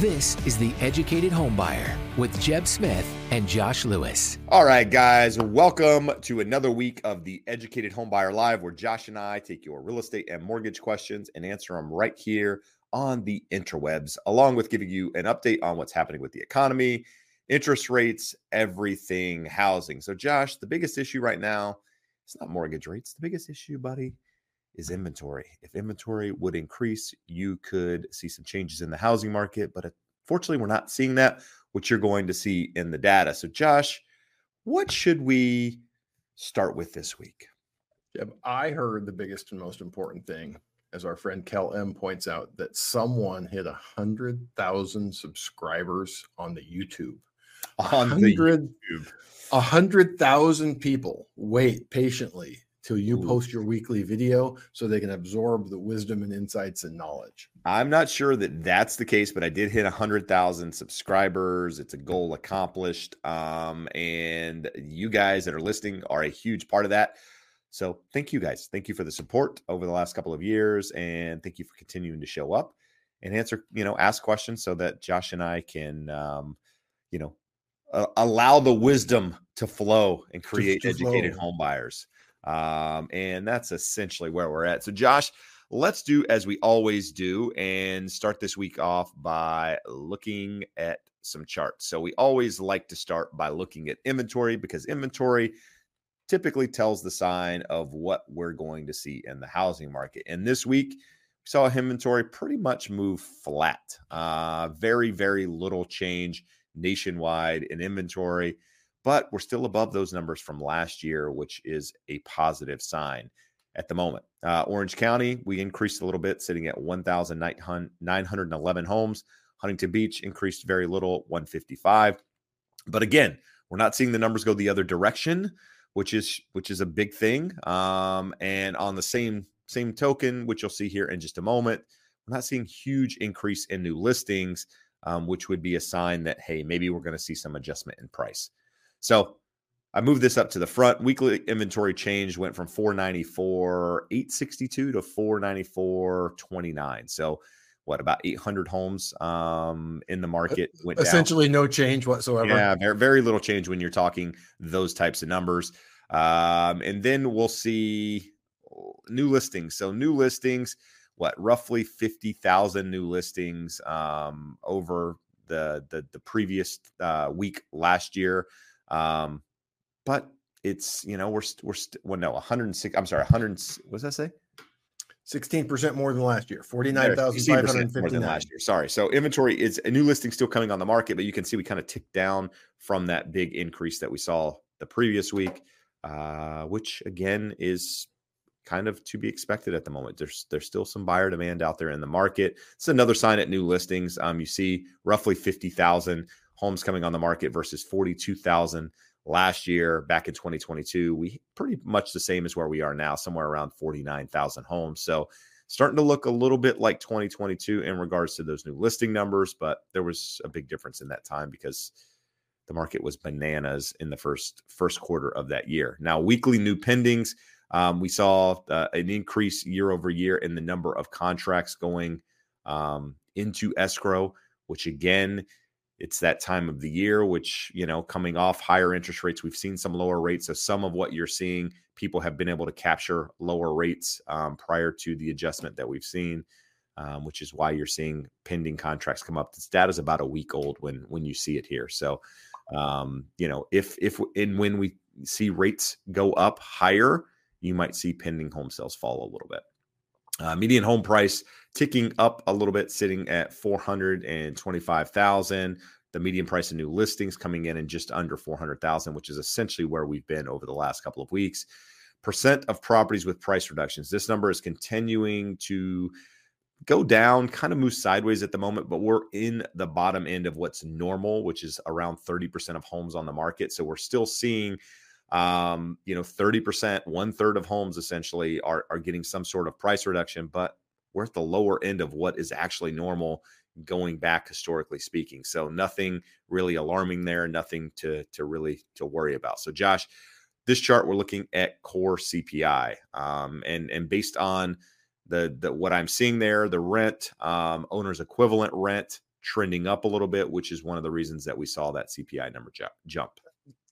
This is The Educated Homebuyer with Jeb Smith and Josh Lewis. All right, guys, welcome to another week of The Educated Homebuyer Live, where Josh and I take your real estate and mortgage questions and answer them right here on the interwebs, along with giving you an update on what's happening with the economy, interest rates, everything, housing. So, Josh, the biggest issue right now, it's not mortgage rates. The biggest issue, buddy, is inventory. If inventory would increase, you could see some changes in the housing market. But uh, unfortunately, we're not seeing that, which you're going to see in the data. So, Josh, what should we start with this week? Jeb, I heard the biggest and most important thing, as our friend Kel M points out, that someone hit a hundred thousand subscribers on the YouTube. On the YouTube. A hundred thousand people wait patiently till you Ooh. post your weekly video so they can absorb the wisdom and insights and knowledge. I'm not sure that that's the case, but I did hit 100,000 subscribers. It's a goal accomplished. Um, and you guys that are listening are a huge part of that. So thank you guys. Thank you for the support over the last couple of years. And thank you for continuing to show up and answer, you know, ask questions so that Josh and I can, um, you know, uh, allow the wisdom to flow and create to educated flow. home buyers. Um, and that's essentially where we're at. So, Josh, let's do as we always do and start this week off by looking at some charts. So, we always like to start by looking at inventory because inventory typically tells the sign of what we're going to see in the housing market. And this week, we saw inventory pretty much move flat. Uh, very, very little change nationwide in inventory but we're still above those numbers from last year, which is a positive sign at the moment. Uh, Orange County, we increased a little bit, sitting at 1,911 homes. Huntington Beach increased very little, 155. But again, we're not seeing the numbers go the other direction, which is which is a big thing. Um, and on the same same token, which you'll see here in just a moment, we're not seeing huge increase in new listings, um, which would be a sign that hey, maybe we're going to see some adjustment in price. So I moved this up to the front. Weekly inventory change went from 494, 862 to 494, 29. So what about 800 homes um, in the market went down. Essentially, no change whatsoever. Yeah, very, very little change when you're talking those types of numbers. Um, and then we'll see new listings. So new listings, what roughly 50,000 new listings um, over the the, the previous uh, week last year. Um, but it's you know we're st- we're st- well no 106 I'm sorry 100 what does that say 16% more than last year, 16% more than last year. Sorry. So inventory is a new listing still coming on the market, but you can see we kind of ticked down from that big increase that we saw the previous week, uh, which again is kind of to be expected at the moment. There's there's still some buyer demand out there in the market. It's another sign at new listings. Um, you see roughly 50,000 homes coming on the market versus 42,000 last year back in 2022 we pretty much the same as where we are now somewhere around 49,000 homes. So starting to look a little bit like 2022 in regards to those new listing numbers but there was a big difference in that time because the market was bananas in the first first quarter of that year. Now weekly new pendings um, we saw uh, an increase year over year in the number of contracts going um, into escrow which again it's that time of the year which you know coming off higher interest rates we've seen some lower rates. So some of what you're seeing people have been able to capture lower rates um, prior to the adjustment that we've seen um, which is why you're seeing pending contracts come up. This data is about a week old when when you see it here. So um, you know if if and when we see rates go up higher you might see pending home sales fall a little bit uh, median home price ticking up a little bit, sitting at 425,000. The median price of new listings coming in in just under 400,000, which is essentially where we've been over the last couple of weeks. Percent of properties with price reductions. This number is continuing to go down, kind of move sideways at the moment, but we're in the bottom end of what's normal, which is around 30% of homes on the market. So we're still seeing, um, you know, 30%, one third of homes essentially are, are getting some sort of price reduction, but we're at the lower end of what is actually normal going back historically speaking. So nothing really alarming there, nothing to to really to worry about. So Josh, this chart we're looking at core CPI, um, and and based on the the what I'm seeing there, the rent, um, owner's equivalent rent trending up a little bit, which is one of the reasons that we saw that CPI number ju- jump.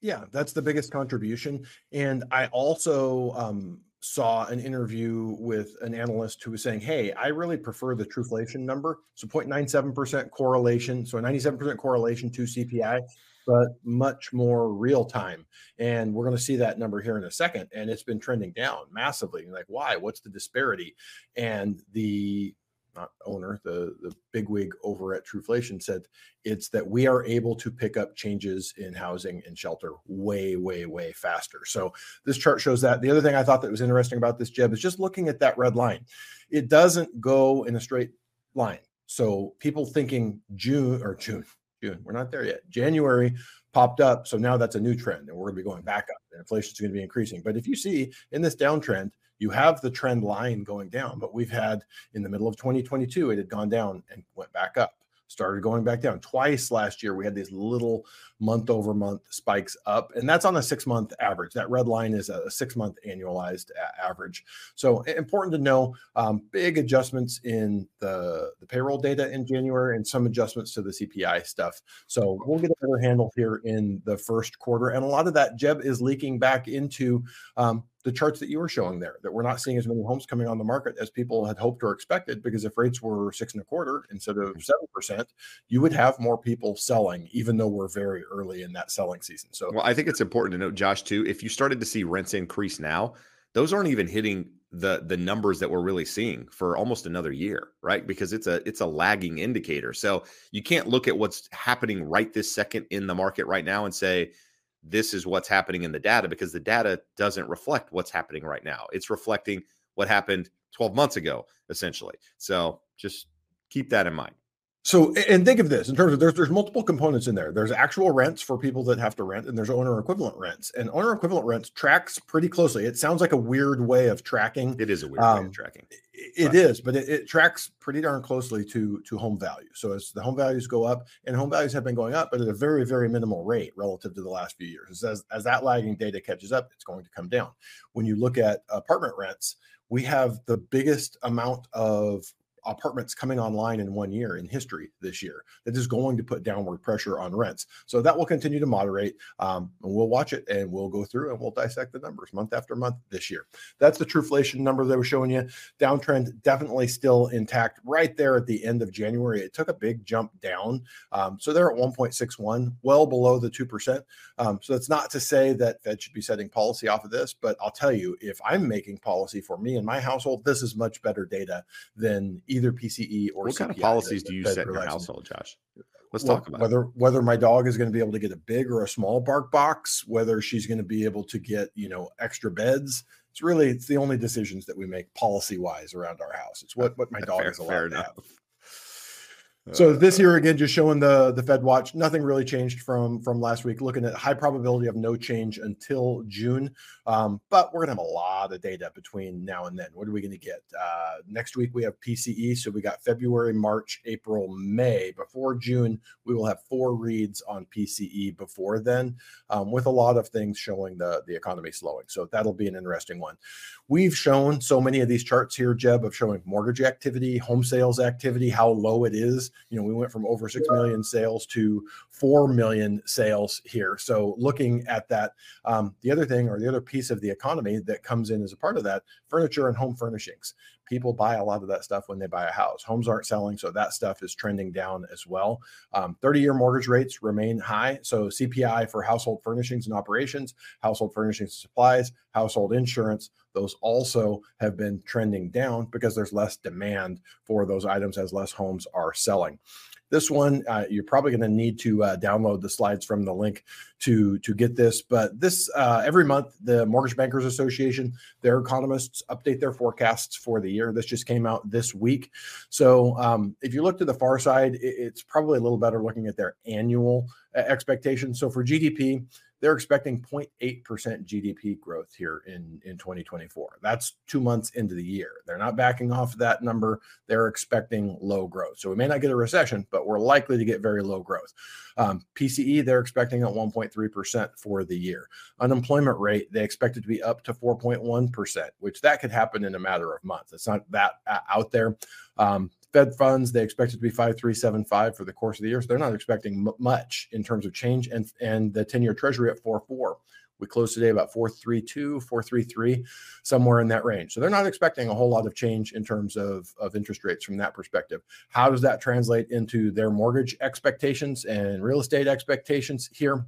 Yeah, that's the biggest contribution. And I also um, saw an interview with an analyst who was saying, Hey, I really prefer the Truflation number. So 0.97% correlation. So 97% correlation to CPI, but much more real time. And we're going to see that number here in a second. And it's been trending down massively. You're like, why? What's the disparity? And the not owner, the the bigwig over at Truflation said it's that we are able to pick up changes in housing and shelter way, way, way faster. So this chart shows that. The other thing I thought that was interesting about this Jeb is just looking at that red line. It doesn't go in a straight line. So people thinking June or June, June, we're not there yet. January popped up. So now that's a new trend and we're going to be going back up. Inflation is going to be increasing. But if you see in this downtrend, you have the trend line going down, but we've had in the middle of 2022, it had gone down and went back up started going back down. Twice last year we had these little month over month spikes up and that's on a six month average. That red line is a six month annualized average. So important to know um, big adjustments in the, the payroll data in january and some adjustments to the cpi stuff. So we'll get a better handle here in the first quarter and a lot of that jeb is leaking back into um, the charts that you were showing there that we're not seeing as many homes coming on the market as people had hoped or expected because if rates were six and a quarter instead of mm. seven percent you would have more people selling even though we're very early in that selling season. So well i think it's important to note josh too if you started to see rents increase now those aren't even hitting the the numbers that we're really seeing for almost another year right? Because it's a it's a lagging indicator. So you can't look at what's happening right this second in the market right now and say this is what's happening in the data because the data doesn't reflect what's happening right now. It's reflecting what happened 12 months ago, essentially. So just keep that in mind. So, and think of this in terms of there's there's multiple components in there. There's actual rents for people that have to rent, and there's owner equivalent rents. And owner equivalent rents tracks pretty closely. It sounds like a weird way of tracking. It is a weird um, way of um, tracking. It right. is, but it, it, tracks pretty darn closely to to home value. So as the home values go up, and home values have been going up, but at a very very minimal rate relative to the last few years. As as that lagging data catches up, it's going to come down. When you look at apartment rents, we have the biggest amount of apartments coming online in one year in history this year that is going to put downward pressure on rents. So that will continue to moderate. Um, and we'll watch it and we'll go through and we'll dissect the numbers month after month this year. That's the Truflation number that we're showing you. Downtrend definitely still intact right there at the end of January. It took a big jump down. Um, so they're at 1.61, well below the 2%. Um, so that's not to say that Fed should be setting policy off of this, but I'll tell you, if I'm making policy for me and my household, this is much better data than either PCE or what CPI kind of policies do you set in your household, Josh? Let's well, talk about whether it. whether my dog is going to be able to get a big or a small BarkBox, whether she's going to be able to get you know extra beds. It's really it's the only decisions that we make policy wise around our house. It's what what my dog fair, is allowed to have. So this year again, just showing the the Fed watch. Nothing really changed from from last week. Looking at high probability of no change until June, um, but we're gonna have a lot of data between now and then. What are we gonna get uh, next week? We have PCE, so we got February, March, April, May. Before June, we will have four reads on PCE. Before then, um, with a lot of things showing the the economy slowing. So that'll be an interesting one. We've shown so many of these charts here, Jeb, of showing mortgage activity, home sales activity, how low it is. You know, we went from over 6 million sales to 4 million sales here. So looking at that, um, the other thing or the other piece of the economy that comes in as a part of that, furniture and home furnishings people buy a lot of that stuff when they buy a house. Homes aren't selling, so that stuff is trending down as well. 30 um, year mortgage rates remain high. So CPI for household furnishings and operations, household furnishings and supplies, household insurance, those also have been trending down because there's less demand for those items as less homes are selling This one, uh, you're probably going to need to uh, download the slides from the link to to get this. But this uh, every month, the Mortgage Bankers Association, their economists update their forecasts for the year. This just came out this week. So um, if you look to the far side, it, it's probably a little better looking at their annual uh, expectations. So for GDP, they're expecting 0.8% GDP growth here in, in 2024. That's two months into the year. They're not backing off that number. They're expecting low growth. So we may not get a recession, but we're likely to get very low growth. Um, PCE, they're expecting at 1.3% for the year. Unemployment rate, they expect it to be up to 4.1%, which that could happen in a matter of months. It's not that uh, out there. Um, Fed funds, they expect it to be 5375 for the course of the year. So they're not expecting m- much in terms of change. And, and the 10 year treasury at 4.4. We closed today about 432, 433, somewhere in that range. So they're not expecting a whole lot of change in terms of, of interest rates from that perspective. How does that translate into their mortgage expectations and real estate expectations here?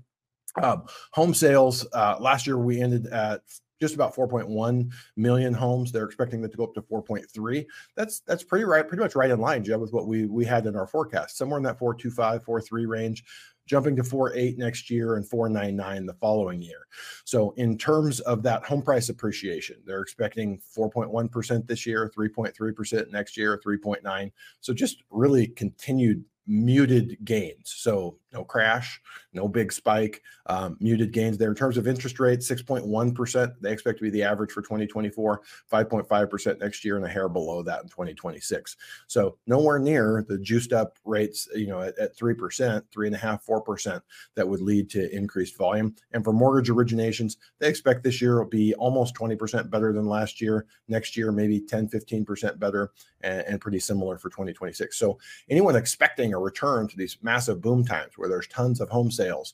Um, home sales, uh, last year we ended at just about 4.1 million homes. They're expecting that to go up to 4.3. That's that's pretty right, pretty much right in line, Jeb, with what we we had in our forecast, somewhere in that 4.25, 4.3 range, jumping to 4.8 next year and 4.99 the following year. So in terms of that home price appreciation, they're expecting 4.1% this year, 3.3% next year, 3.9. So just really continued muted gains. So no crash, no big spike, um, muted gains there. In terms of interest rates, 6.1%, they expect to be the average for 2024, 5.5% next year, and a hair below that in 2026. So nowhere near the juiced up rates, you know, at, at 3%, 3.5%, 4% that would lead to increased volume. And for mortgage originations, they expect this year will be almost 20% better than last year. Next year, maybe 10, 15% better, and, and pretty similar for 2026. So anyone expecting a return to these massive boom times where there's tons of home sales,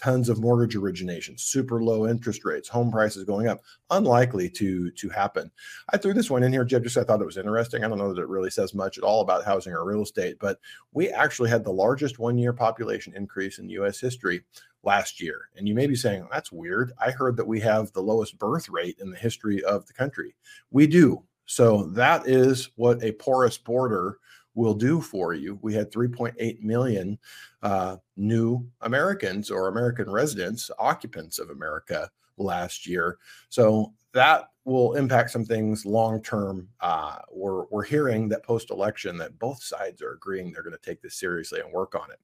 tons of mortgage origination, super low interest rates, home prices going up, unlikely to to happen. I threw this one in here, Jeb, just I thought it was interesting. I don't know that it really says much at all about housing or real estate, but we actually had the largest one-year population increase in U.S. history last year. And you may be saying, that's weird. I heard that we have the lowest birth rate in the history of the country. We do. So that is what a porous border will do for you. We had 3.8 million uh, new Americans or American residents, occupants of America last year. So that will impact some things long term. Uh, we're, we're hearing that post election that both sides are agreeing they're going to take this seriously and work on it.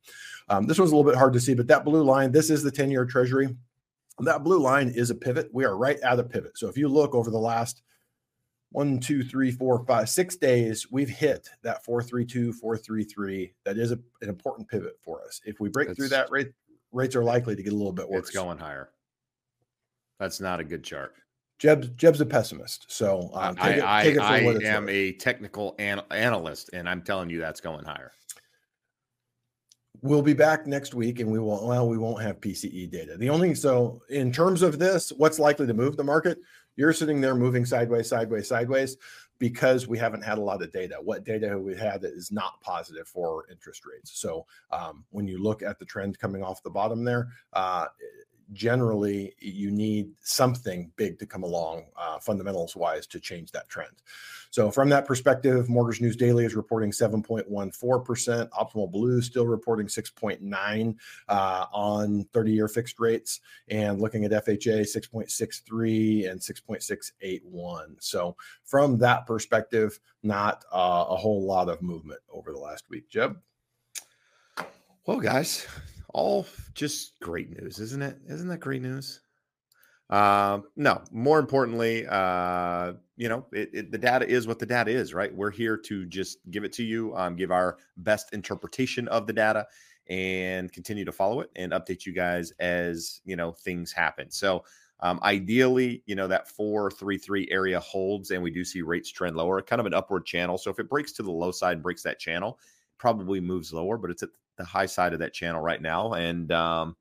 Um, this was a little bit hard to see, but that blue line, this is the 10 year treasury. That blue line is a pivot. We are right at a pivot. So if you look over the last one, two, three, four, five, six days, we've hit that 432, 433. That is a, an important pivot for us. If we break it's, through that rate, rates are likely to get a little bit worse. It's going higher. That's not a good chart. Jeb's, Jeb's a pessimist. So um, I, it, I, I am worth. a technical an- analyst, and I'm telling you that's going higher. We'll be back next week, and we will. Well, we won't have PCE data. The only so in terms of this, what's likely to move the market? You're sitting there moving sideways, sideways, sideways because we haven't had a lot of data. What data have we had that is not positive for interest rates? So um, when you look at the trend coming off the bottom there, uh, generally you need something big to come along uh, fundamentals wise to change that trend. So from that perspective mortgage news daily is reporting 7.14% optimal blue still reporting 6.9 uh, on 30 year fixed rates and looking at fha 6.63 and 6.681 so from that perspective not uh, a whole lot of movement over the last week. Jeb? Well guys all just great news, isn't it? Isn't that great news? Uh, no, more importantly, uh, you know, it, it, the data is what the data is, right? We're here to just give it to you, um, give our best interpretation of the data, and continue to follow it and update you guys as you know things happen. So, um, ideally, you know that four three three area holds, and we do see rates trend lower, kind of an upward channel. So if it breaks to the low side, and breaks that channel, probably moves lower, but it's at the high side of that channel right now. And um,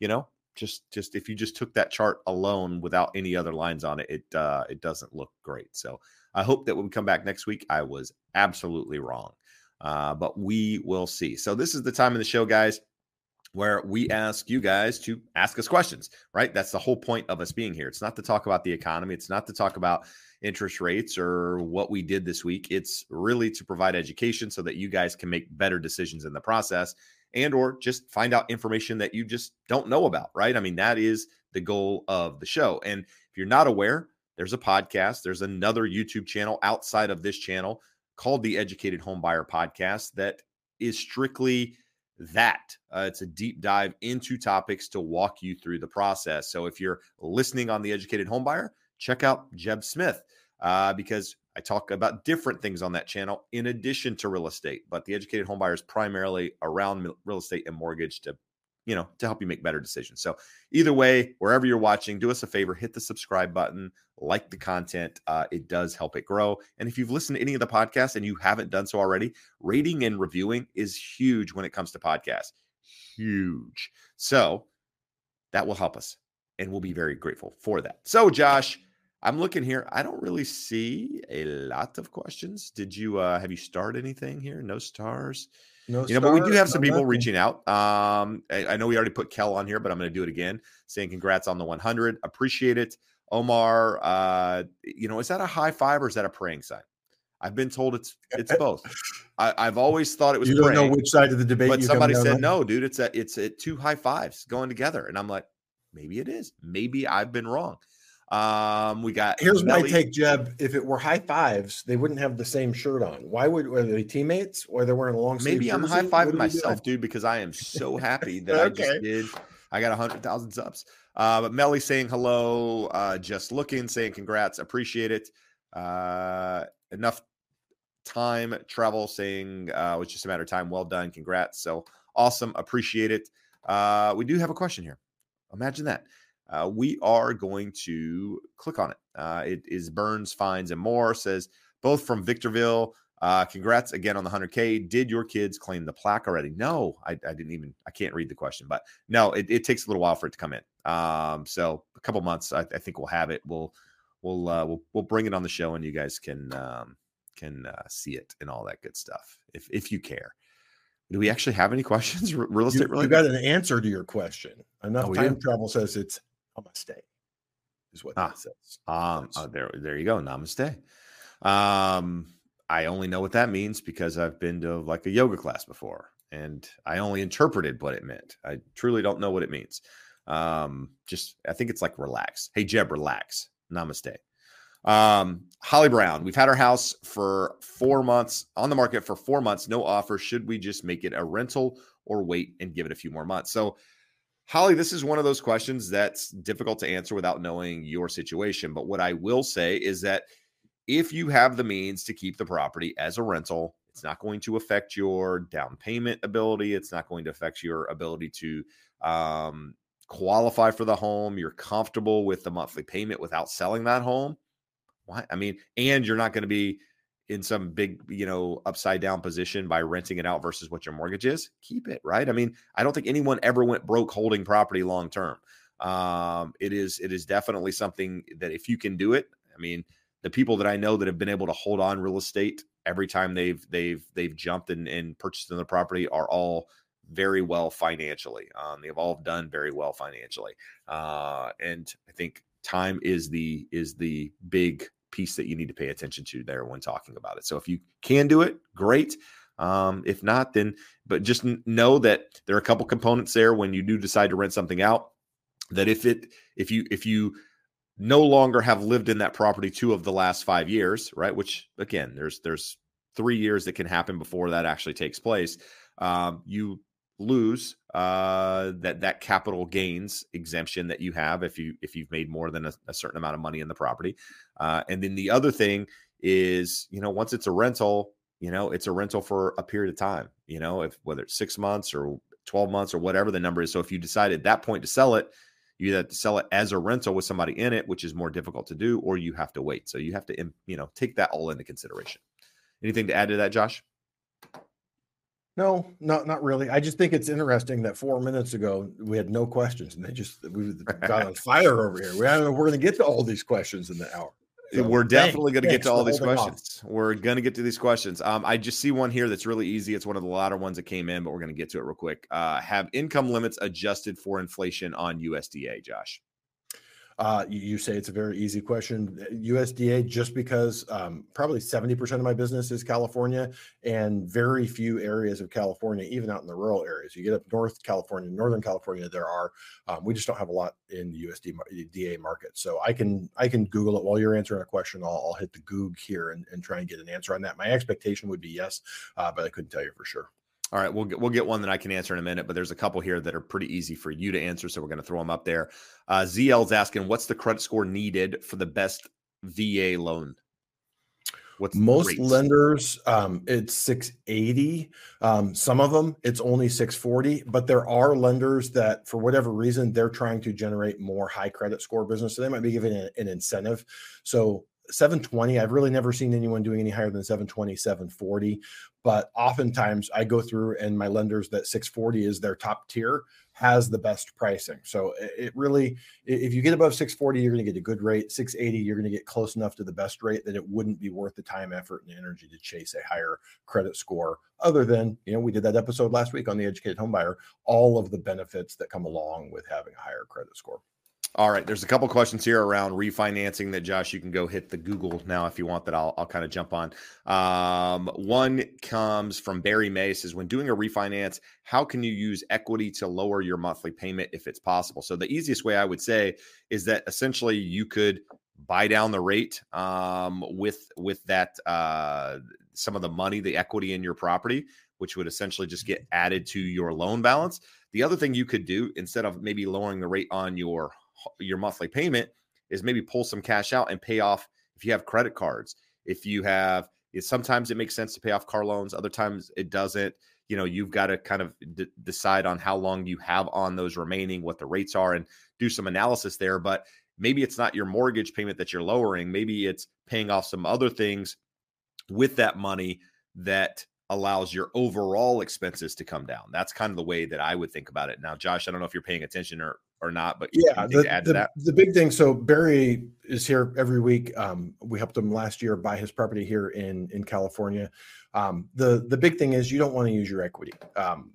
you know, just just if you just took that chart alone without any other lines on it, it uh, it doesn't look great. So I hope that when we come back next week, I was absolutely wrong. Uh, but we will see. So this is the time of the show, guys. where we ask you guys to ask us questions, right? That's the whole point of us being here. It's not to talk about the economy, it's not to talk about interest rates or what we did this week. It's really to provide education so that you guys can make better decisions in the process and or just find out information that you just don't know about, right? I mean, that is the goal of the show. And if you're not aware, there's a podcast, there's another YouTube channel outside of this channel called the Educated Homebuyer Podcast that is strictly that. Uh, it's a deep dive into topics to walk you through the process. So if you're listening on the Educated Homebuyer, check out Jeb Smith uh, because I talk about different things on that channel in addition to real estate. But the Educated Homebuyer is primarily around real estate and mortgage to you know, to help you make better decisions. So, either way, wherever you're watching, do us a favor, hit the subscribe button, like the content. Uh, it does help it grow. And if you've listened to any of the podcasts and you haven't done so already, rating and reviewing is huge when it comes to podcasts. Huge. So, that will help us. And we'll be very grateful for that. So, Josh, I'm looking here. I don't really see a lot of questions. Did you uh have you started anything here? No stars. No, you know, but we do have some people nothing. reaching out. Um, I, I, know we already put Kel on here, but I'm going to do it again, saying congrats on the 100. Appreciate it, Omar. Uh, you know, is that a high five or is that a praying sign? I've been told it's it's both. I, have always thought it was. You don't praying, know which side of the debate. But somebody said on? no, dude. It's a it's a two high fives going together, and I'm like, maybe it is. Maybe I've been wrong. Um, we got here's Melly. my take, Jeb. If it were high fives, they wouldn't have the same shirt on. Why would were they teammates or they're wearing a long sleeve? Maybe I'm high fiving myself, dude, because I am so happy that okay. I just did. I got a hundred thousand subs. Uh, but Melly saying hello, uh, just looking, saying congrats, appreciate it. Uh, enough time travel, saying uh, it was just a matter of time. Well done, congrats. So awesome, appreciate it. Uh, we do have a question here. Imagine that uh, we are going to click on it. Uh, it is Burns, Fines, and More. Says both from Victorville. Uh, congrats again on the 100K. Did your kids claim the plaque already? No, I, I didn't even, I can't read the question, but no, it, it, takes a little while for it to come in. Um, so a couple months, I, I think we'll have it. We'll, we'll, uh, we'll, we'll bring it on the show and you guys can, um, can uh, see it and all that good stuff if, if you care. Do we actually have any questions? Real estate, you, you got an answer to your question. Enough oh, time travel says it's Namaste is what ah, that says. Um, oh, there, there you go. Namaste. Um, I only know what that means because I've been to like a yoga class before, and I only interpreted what it meant. I truly don't know what it means. Um, just I think it's like relax. Hey Jeb, relax. Namaste. Um, Holly Brown, we've had our house for four months on the market for four months, no offer. Should we just make it a rental or wait and give it a few more months? So Holly, this is one of those questions that's difficult to answer without knowing your situation. But what I will say is that if you have the means to keep the property as a rental, it's not going to affect your down payment ability. It's not going to affect your ability to um, qualify for the home. You're comfortable with the monthly payment without selling that home. Why? I mean, and you're not going to be in some big, you know, upside down position by renting it out versus what your mortgage is, keep it, right? I mean, I don't think anyone ever went broke holding property long term. Um, it is it is definitely something that if you can do it, I mean, the people that I know that have been able to hold on real estate every time they've they've they've jumped and, and purchased another property are all very well financially. Um, they've all done very well financially, uh, and I think time is the is the big piece that you need to pay attention to there when talking about it. So if you can do it, great. Um, if not, then but just know that there are a couple components there when you do decide to rent something out. That if it if you if you no longer have lived in that property two of the last five years, right? Which again, there's there's three years that can happen before that actually takes place. Um, you lose uh, that that capital gains exemption that you have if you if you've made more than a, a certain amount of money in the property. Uh, and then the other thing is, you know, once it's a rental, you know, it's a rental for a period of time. You know, if whether it's six months or twelve months or whatever the number is. So if you decide at that point to sell it, you have to sell it as a rental with somebody in it, which is more difficult to do, or you have to wait. So you have to, you know, take that all into consideration. Anything to add to that, Josh? No, not not really. I just think it's interesting that four minutes ago we had no questions, and they just we got on fire over here. We don't know we're going to get to all these questions in the hour. So We're definitely going to get to all these questions. Off. We're going to get to these questions. Um, I just see one here that's really easy. It's one of the latter ones that came in, but we're going to get to it real quick. Uh, have income limits adjusted for inflation on USDA, Josh? Uh, you say it's a very easy question. USDA, just because um, probably 70% of my business is California and very few areas of California, even out in the rural areas. You get up North California, Northern California, there are. Um, we just don't have a lot in the USDA market. So I can I can Google it while you're answering a question. I'll, I'll hit the Goog here and, and, try and get an answer on that. My expectation would be yes, uh, but I couldn't tell you for sure. All right, we'll get, we'll get one that I can answer in a minute, but there's a couple here that are pretty easy for you to answer, so we're going to throw them up there. Uh, ZL's asking, what's the credit score needed for the best VA loan? What's most lenders um, it's 680 um, some of them it's only 640 but there are lenders that for whatever reason they're trying to generate more high credit score business so they might be giving an, an incentive so 720 i've really never seen anyone doing any higher than 720 740 but oftentimes i go through and my lenders that 640 is their top tier has the best pricing. So it really if you get above 640 you're going to get a good rate. 680 you're going to get close enough to the best rate that it wouldn't be worth the time effort and energy to chase a higher credit score other than you know we did that episode last week on the educated homebuyer all of the benefits that come along with having a higher credit score all right, there's a couple questions here around refinancing that Josh, you can go hit the Google now if you want that. I'll, I'll kind of jump on. Um, one comes from Barry May says, when doing a refinance, how can you use equity to lower your monthly payment if it's possible? So the easiest way I would say is that essentially you could buy down the rate um, with with that uh, some of the money, the equity in your property, which would essentially just get added to your loan balance. The other thing you could do instead of maybe lowering the rate on your your monthly payment is maybe pull some cash out and pay off if you have credit cards. If you have, sometimes it makes sense to pay off car loans, other times it doesn't. You know, you've got to kind of d- decide on how long you have on those remaining, what the rates are, and do some analysis there. But maybe it's not your mortgage payment that you're lowering. Maybe it's paying off some other things with that money that allows your overall expenses to come down. That's kind of the way that I would think about it. Now, Josh, I don't know if you're paying attention or or not, but yeah, the, the, the, big thing. So Barry is here every week. Um, we helped him last year buy his property here in in California. Um, the the big thing is you don't want to use your equity. Um,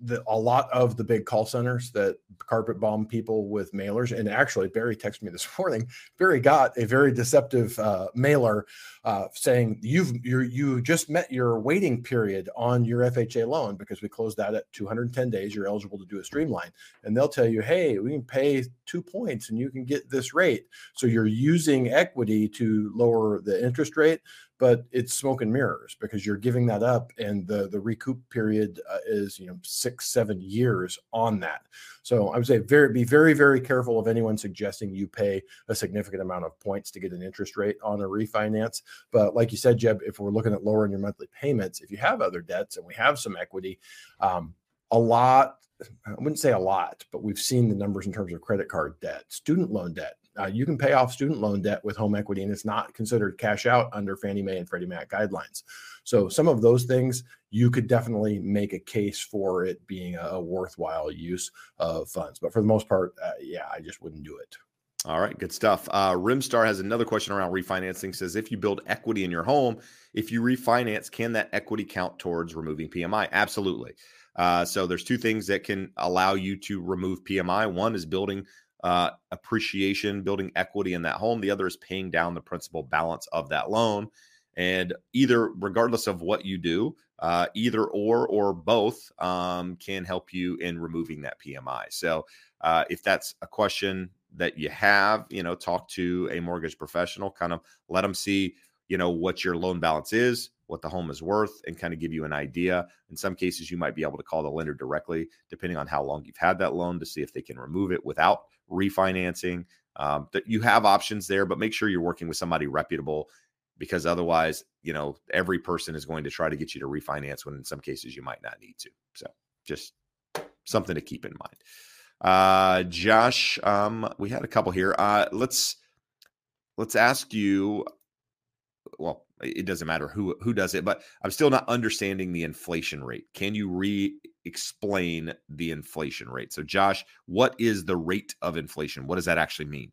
the, a lot of the big call centers that carpet bomb people with mailers. And actually, Barry texted me this morning. Barry got a very deceptive uh, mailer uh, saying you've you you just met your waiting period on your FHA loan because we closed that at 210 days. You're eligible to do a streamline, and they'll tell you, hey, we can pay two points and you can get this rate. So you're using equity to lower the interest rate but it's smoke and mirrors because you're giving that up and the the recoup period uh, is you know six seven years on that. So i would say Barry be very very careful of anyone suggesting you pay a significant amount of points to get an interest rate on a refinance. But like you said jeb if we're looking at lowering your monthly payments if you have other debts and we have some equity um, a lot I wouldn't say a lot, but we've seen the numbers in terms of credit card debt, student loan debt uh, you can pay off student loan debt with home equity, and it's not considered cash out under Fannie Mae and Freddie Mac guidelines. So, some of those things you could definitely make a case for it being a, worthwhile use of funds. But for the most part, uh, yeah, I just wouldn't do it. All right, good stuff. Uh, Rimstar has another question around refinancing. Says if you build equity in your home, if you refinance, can that equity count towards removing PMI? Absolutely. Uh, so there's two things that can allow you to remove PMI. One is building uh, appreciation, building equity in that home. The other is paying down the principal balance of that loan. And either, regardless of what you do, uh, either or or both um, can help you in removing that PMI. So, uh, if that's a question that you have, you know, talk to a mortgage professional. Kind of let them see, you know, what your loan balance is, what the home is worth, and kind of give you an idea. In some cases, you might be able to call the lender directly, depending on how long you've had that loan, to see if they can remove it without refinancing. Um, that you have options there, but make sure you're working with somebody reputable because otherwise, you know, every person is going to try to get you to refinance when in some cases you might not need to. So just something to keep in mind. Uh, Josh, um, we had a couple here. Uh, let's let's ask you. Well, it doesn't matter who who does it, but I'm still not understanding the inflation rate. Can you re explain the inflation rate? So, Josh, what is the rate of inflation? What does that actually mean?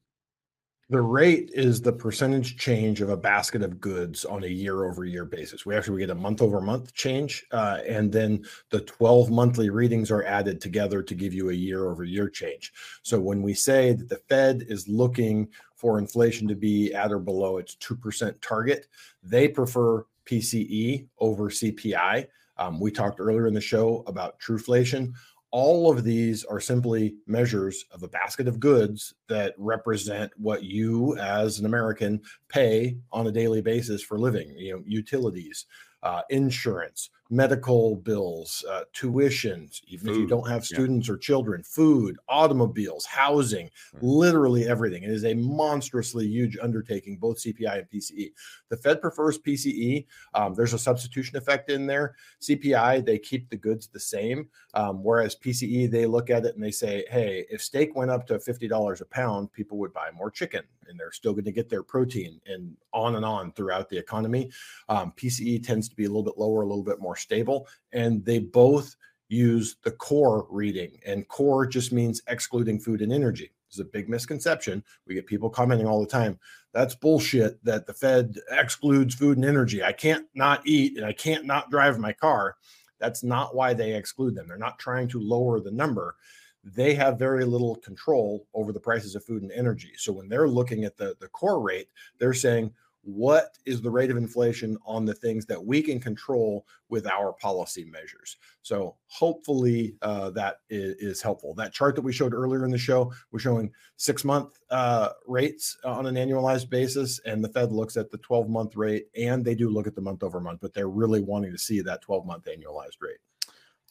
The rate is the percentage change of a basket of goods on a year over year basis. We actually we get a month over month change, uh, and then the 12 monthly readings are added together to give you a year over year change. So when we say that the Fed is looking for inflation to be at or below its 2% target, they prefer PCE over CPI. Um, we talked earlier in the show about Truflation all of these are simply measures of a basket of goods that represent what you as an american pay on a daily basis for living you know utilities uh, insurance medical bills, uh, tuitions, even food. if you don't have students yeah. or children, food, automobiles, housing, mm-hmm. literally everything. It is a monstrously huge undertaking, both CPI and PCE. The Fed prefers PCE. Um, there's a substitution effect in there. CPI, they keep the goods the same, um, whereas PCE, they look at it and they say, hey, if steak went up to $50 a pound, people would buy more chicken and they're still going to get their protein and on and on throughout the economy. Um, PCE tends to be a little bit lower, a little bit more stable, and they both use the core reading, and core just means excluding food and energy. It's a big misconception. We get people commenting all the time. That's bullshit that the Fed excludes food and energy. I can't not eat and I can't not drive my car. That's not why they exclude them. They're not trying to lower the number. They have very little control over the prices of food and energy. So when they're looking at the, the core rate, they're saying, what is the rate of inflation on the things that we can control with our policy measures. So hopefully uh, that is, is, helpful. That chart that we showed earlier in the show we're showing six month uh, rates on an annualized basis and the fed looks at the 12 month rate and they do look at the month over month but they're really wanting to see that 12 month annualized rate.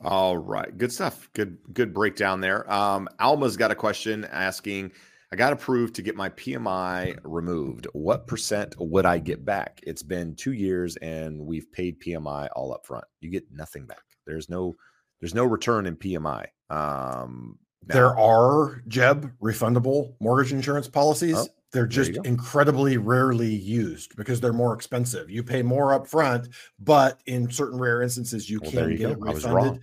All right. Good stuff. Good good breakdown there. Um, alma's got a question asking I got approved to get my PMI removed. What percent would I get back? It's been two years and we've paid PMI all up front. You get nothing back. There's no there's no return in PMI. Um, now, there are Jeb refundable mortgage insurance policies. Oh, they're just incredibly rarely used because they're more expensive. You pay more up front, but in certain rare instances, you well, can get go. it refunded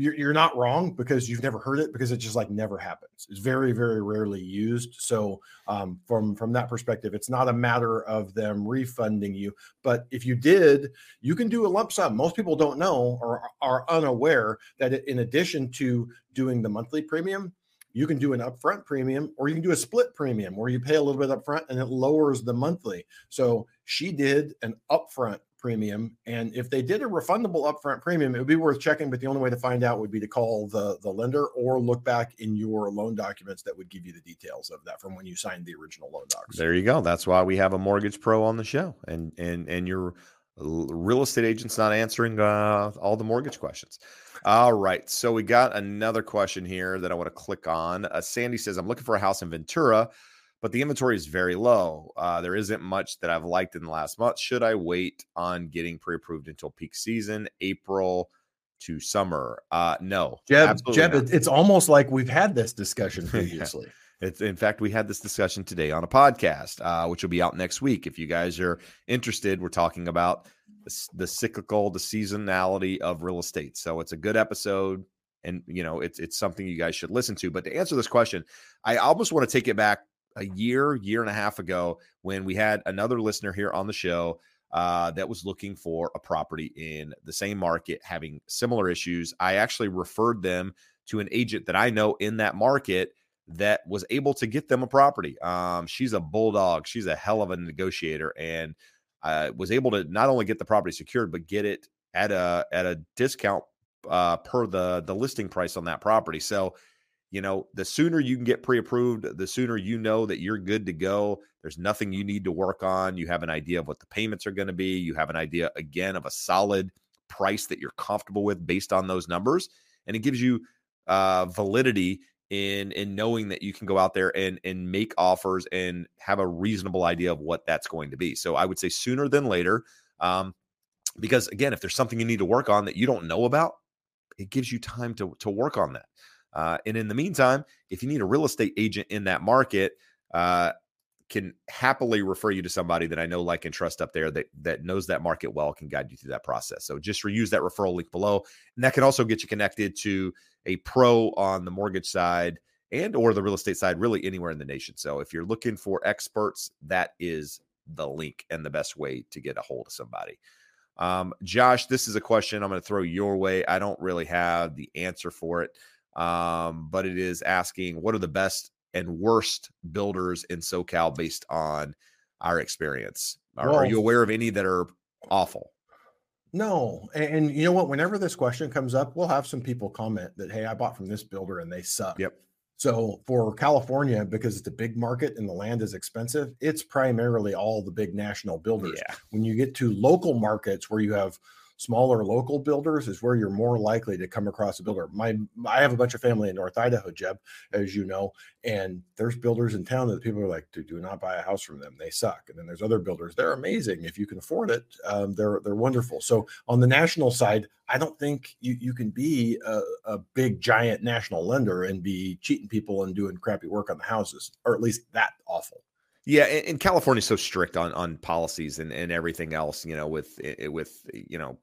you're, you're not wrong because you've never heard it because it just like never happens. It's very, very rarely used. So um, from from that perspective, it's not a matter of them refunding you. But if you did, you can do a lump sum. Most people don't know or are unaware that in addition to doing the monthly premium, you can do an upfront premium or you can do a split premium where you pay a little bit upfront and it lowers the monthly. So she did an upfront premium. And if they did a refundable upfront premium, it would be worth checking. But the only way to find out would be to call the, the lender or look back in your loan documents that would give you the details of that from when you signed the original loan docs. There you go. That's why we have a mortgage pro on the show. And and and your real estate agent's not answering uh, all the mortgage questions. All right. So we got another question here that I want to click on. Uh, Sandy says, I'm looking for a house in Ventura but the inventory is very low. Uh, there isn't much that I've liked in the last month. Should I wait on getting pre-approved until peak season, April to summer? Uh, no, Jeb. Jeb, not. it's almost like we've had this discussion previously. It's, in fact, we had this discussion today on a podcast, uh, which will be out next week. If you guys are interested, we're talking about the, the cyclical, the seasonality of real estate. So it's a good episode and you know it's it's something you guys should listen to but to answer this question i almost want to take it back a year, year and a half ago when we had another listener here on the show uh, that was looking for a property in the same market, having similar issues. I actually referred them to an agent that I know in that market that was able to get them a property. Um, she's a bulldog. She's a hell of a negotiator, and uh, was able to not only get the property secured, but get it at a at a discount uh, per the the listing price on that property. So you know, the sooner you can get pre approved, the sooner you know that you're good to go. There's nothing you need to work on. You have an idea of what the payments are going to be. You have an idea, again, of a solid price that you're comfortable with based on those numbers. And it gives you uh, validity in in knowing that you can go out there and and make offers and have a reasonable idea of what that's going to be. So I would say sooner than later, um, because again, if there's something you need to work on that you don't know about, it gives you time to to work on that. Uh, and in the meantime, if you need a real estate agent in that market, uh, can happily refer you to somebody that I know, like, and trust up there that that knows that market well, can guide you through that process. So just reuse that referral link below, and that can also get you connected to a pro on the mortgage side and or the real estate side really anywhere in the nation. So if you're looking for experts, that is the link and the best way to get a hold of somebody. Um, Josh, this is a question I'm going to throw your way. I don't really have the answer for it, um, but it is asking what are the best and worst builders in SoCal based on our experience? Are, well, are you aware of any that are awful? No. And, and, you know what? Whenever this question comes up, we'll have some people comment that, hey, I bought from this builder and they suck. Yep. So for California, because it's a big market and the land is expensive, it's primarily all the big national builders. Yeah. When you get to local markets where you have smaller local builders is where you're more likely to come across a builder. My I have a bunch of family in North Idaho, Jeb, as you know, and there's builders in town that people are like, do, do not buy a house from them. They suck. And then there's other builders. They're amazing. If you can afford it, um, they're they're wonderful. So on the national side, I don't think you, you can be a, a big giant national lender and be cheating people and doing crappy work on the houses, or at least that awful. Yeah, and, California is so strict on on policies and, and everything else, you know, with with you know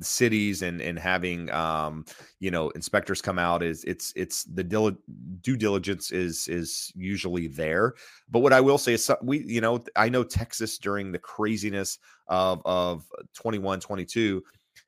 cities and and having um you know inspectors come out is it's it's the dil- due diligence is is usually there. But what i will say is we you know i know texas during the craziness of of 21 22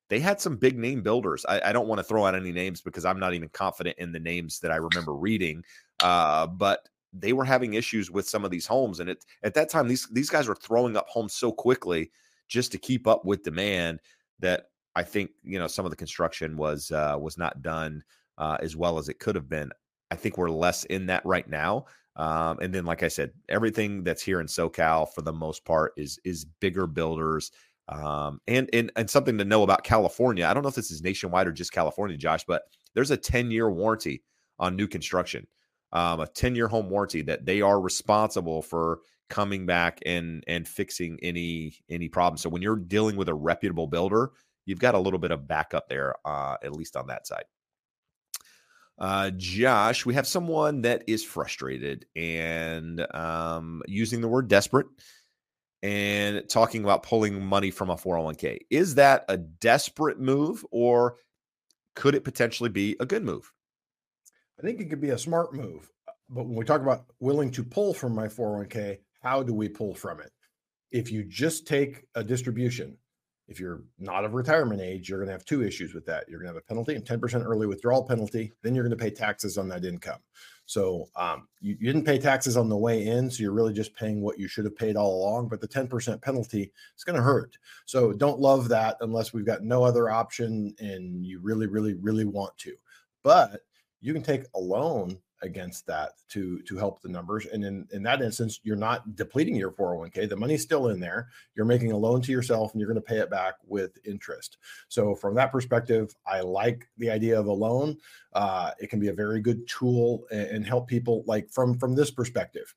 they had some big name builders. I, I don't want to throw out any names because i'm not even confident in the names that i remember reading uh but they were having issues with some of these homes. And it at that time these these guys were throwing up homes so quickly just to keep up with demand that I think you know some of the construction was uh, was not done uh, as well as it could have been. I think we're less in that right now. Um, and then, like I said, everything that's here in SoCal for the most part is is bigger builders. Um, and and and something to know about California. I don't know if this is nationwide or just California, Josh, but there's a 10 year warranty on new construction, um, a 10 year home warranty that they are responsible for coming back and and fixing any any problems. So when you're dealing with a reputable builder, you've got a little bit of backup there, uh, at least on that side. Uh, Josh, we have someone that is frustrated and um, using the word desperate and talking about pulling money from a 401k. Is that a desperate move or could it potentially be a good move? I think it could be a smart move. Uh, but when we talk about willing to pull from my 401k, how do we pull from it? If you just take a distribution, if you're not of retirement age, you're going to have two issues with that. You're going to have a penalty and 10% early withdrawal penalty. Then you're going to pay taxes on that income. So um, you, you, didn't pay taxes on the way in. So you're really just paying what you should have paid all along. But the 10% penalty is going to hurt. So don't love that unless we've got no other option and you really, really, really want to. But you can take a loan against that to to help the numbers and in in that instance you're not depleting your 401k the money's still in there you're making a loan to yourself and you're going to pay it back with interest. So from that perspective i like the idea of a loan uh, it can be a very good tool and, and help people like from from this perspective.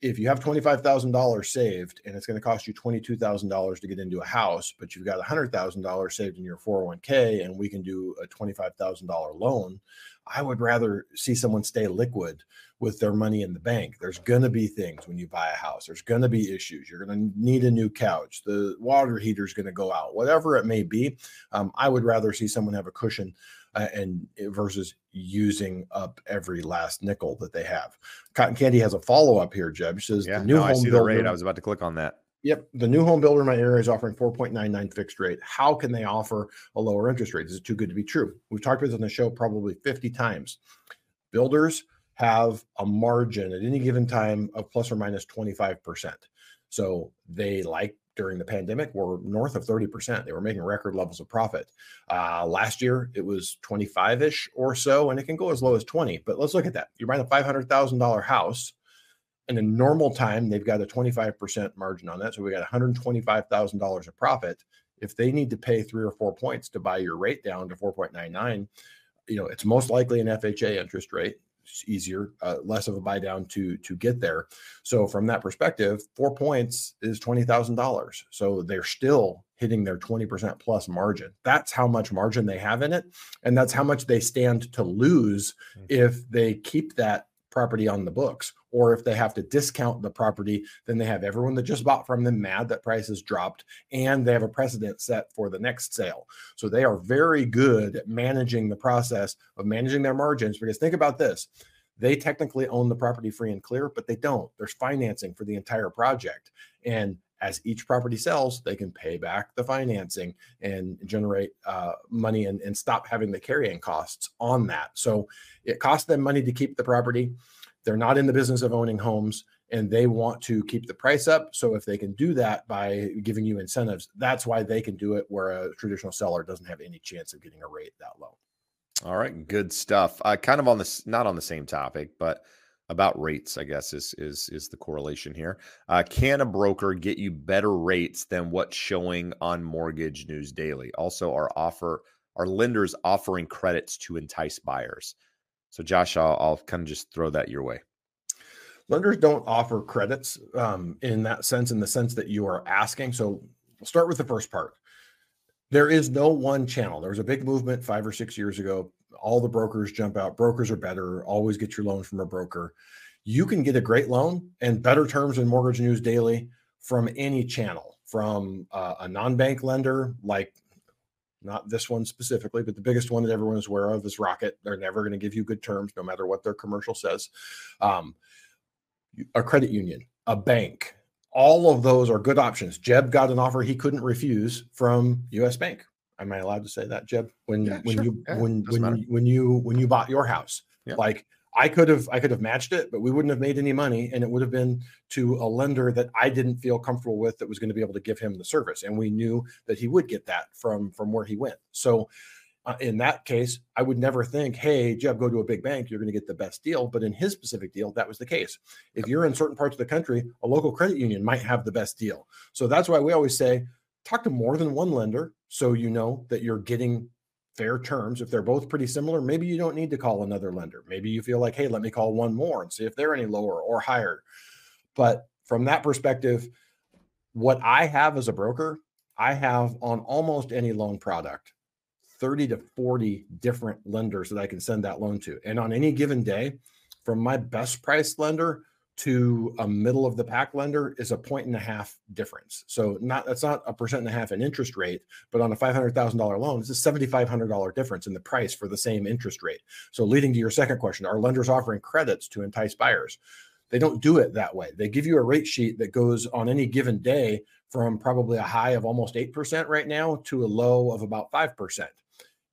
If you have $25,000 saved and it's going to cost you $22,000 to get into a house, but you've got $100,000 saved in your 401k and we can do a $25,000 loan, I would rather see someone stay liquid with their money in the bank. There's going to be things when you buy a house. There's going to be issues. You're going to need a new couch. The water heater is going to go out. Whatever it may be, um, I would rather see someone have a cushion uh, and eh, versus using up every last nickel that they have. Cotton Candy has a follow up here. Jeb says yeah, the new no, home I see builder, the rate. I was about to click on that. Yep. The new home builder in my area is offering 4.99 fixed rate. How can they offer a lower interest rate? This is too good to be true? We've talked about this on the show probably 50 times. Builders have a margin at any given time of plus or minus 25%. So they like during the pandemic were north of 30%. They were making record levels of profit. Uh, last year, it was 25 ish or so, and it can go as low as 20. But let's look at that. You're buying a $500,000 house in a normal time, they've got a 25% margin on that. So we got $125,000 of profit. If they need to pay three or four points to buy your rate down to 4.99, you know, it's most likely an FHA interest rate. It's easier, uh, less of a buy down to to get there. So from that perspective, four points is twenty thousand dollars. So they're still hitting their 20% plus margin. That's how much margin they have in it. And that's how much they stand to lose mm-hmm. if they keep that property on the books or if they have to discount the property then they have everyone that just bought from them mad that prices dropped and they have a precedent set for the next sale so they are very good at managing the process of managing their margins because think about this they technically own the property free and clear, but they don't. There's financing for the entire project. And as each property sells, they can pay back the financing and generate uh, money and, and stop having the carrying costs on that. So it costs them money to keep the property. They're not in the business of owning homes and they want to keep the price up. So if they can do that by giving you incentives, that's why they can do it where a traditional seller doesn't have any chance of getting a rate that low. All right, good stuff. Uh, kind of on this, not on the same topic, but about rates, I guess is is is the correlation here. Uh, can a broker get you better rates than what's showing on Mortgage News Daily? Also, our offer, our lenders offering credits to entice buyers. So, Josh, I'll, I'll kind of just throw that your way. Lenders don't offer credits um, in that sense, in the sense that you are asking. So, we'll start with the first part. There is no one channel. There was a big movement five or six years ago. All the brokers jump out. Brokers are better. Always get your loan from a broker. You can get a great loan and better terms in Mortgage News Daily from any channel, from uh, a non bank lender like not this one specifically, but the biggest one that everyone is aware of is Rocket. They're never going to give you good terms, no matter what their commercial says. Um, a credit union, a bank, all of those are good options. Jeb got an offer he couldn't refuse from US Bank. Am I allowed to say that, Jeb? When Yeah, when sure. you Yeah, when when matter. you, when you when you bought your house, Yeah. like I could have I could have matched it, but we wouldn't have made any money, and it would have been to a lender that I didn't feel comfortable with that was going to be able to give him the service, and we knew that he would get that from from where he went. So. Uh, in that case, I would never think, "Hey, Jeb, go to a big bank. You're going to get the best deal." But in his specific deal, that was the case. If you're in certain parts of the country, a local credit union might have the best deal. So that's why we always say talk to more than one lender so you know that you're getting fair terms. If they're both pretty similar, maybe you don't need to call another lender. Maybe you feel like, hey, let me call one more and see if they're any lower or higher. But from that perspective, what I have as a broker, I have on almost any loan product 30 to 40 different lenders that I can send that loan to. And on any given day, from my best price lender to a middle of the pack lender is a point and a half difference. So not that's not a percent and a half in interest rate, but on a five hundred thousand dollar loan, it's a seventy five hundred dollar difference in the price for the same interest rate. So leading to your second question, are lenders offering credits to entice buyers? They don't do it that way. They give you a rate sheet that goes on any given day from probably a high of almost eight percent right now to a low of about five percent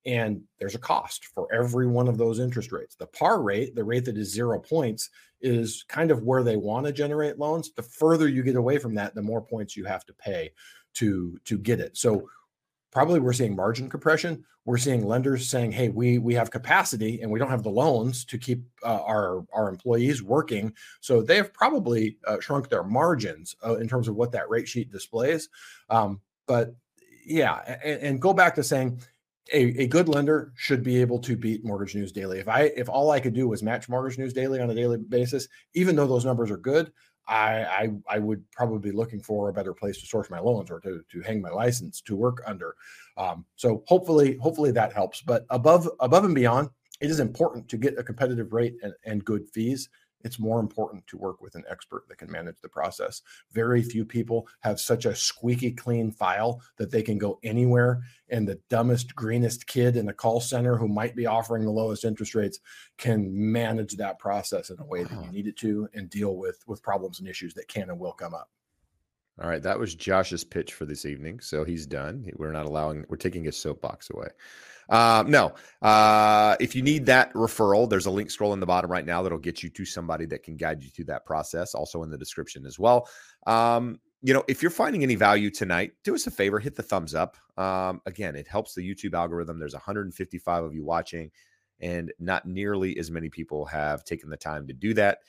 and there's a cost for every one of those interest rates. The par rate, the rate that is zero points, is kind of where they want to generate loans. The further you get away from that, the more points you have to pay to to get it. So probably we're seeing margin compression. We're seeing lenders saying, "Hey, we we have capacity and we don't have the loans to keep uh, our our employees working." So they have probably uh, shrunk their margins uh, in terms of what that rate sheet displays. Um, but yeah, and, and go back to saying a, a good lender should be able to beat Mortgage News Daily. If I if all I could do was match Mortgage News Daily on a daily basis, even though those numbers are good, I I, I would probably be looking for a better place to source my loans or to to hang my license to work under. Um, so hopefully hopefully that helps. But above above and beyond, it is important to get a competitive rate and, and good fees. It's more important to work with an expert that can manage the process. Very few people have such a squeaky clean file that they can go anywhere and the dumbest, greenest kid in a call center who might be offering the lowest interest rates can manage that process in a way that you need it to and deal with with problems and issues that can and will come up. All right, that was Josh's pitch for this evening. So he's done. We're not allowing. We're taking his soapbox away. Um, no, uh, if you need that referral, there's a link scroll in the bottom right now that'll get you to somebody that can guide you through that process. Also in the description as well. Um, you know, if you're finding any value tonight, do us a favor, hit the thumbs up. Um, again, it helps the YouTube algorithm. There's 155 of you watching, and not nearly as many people have taken the time to do that.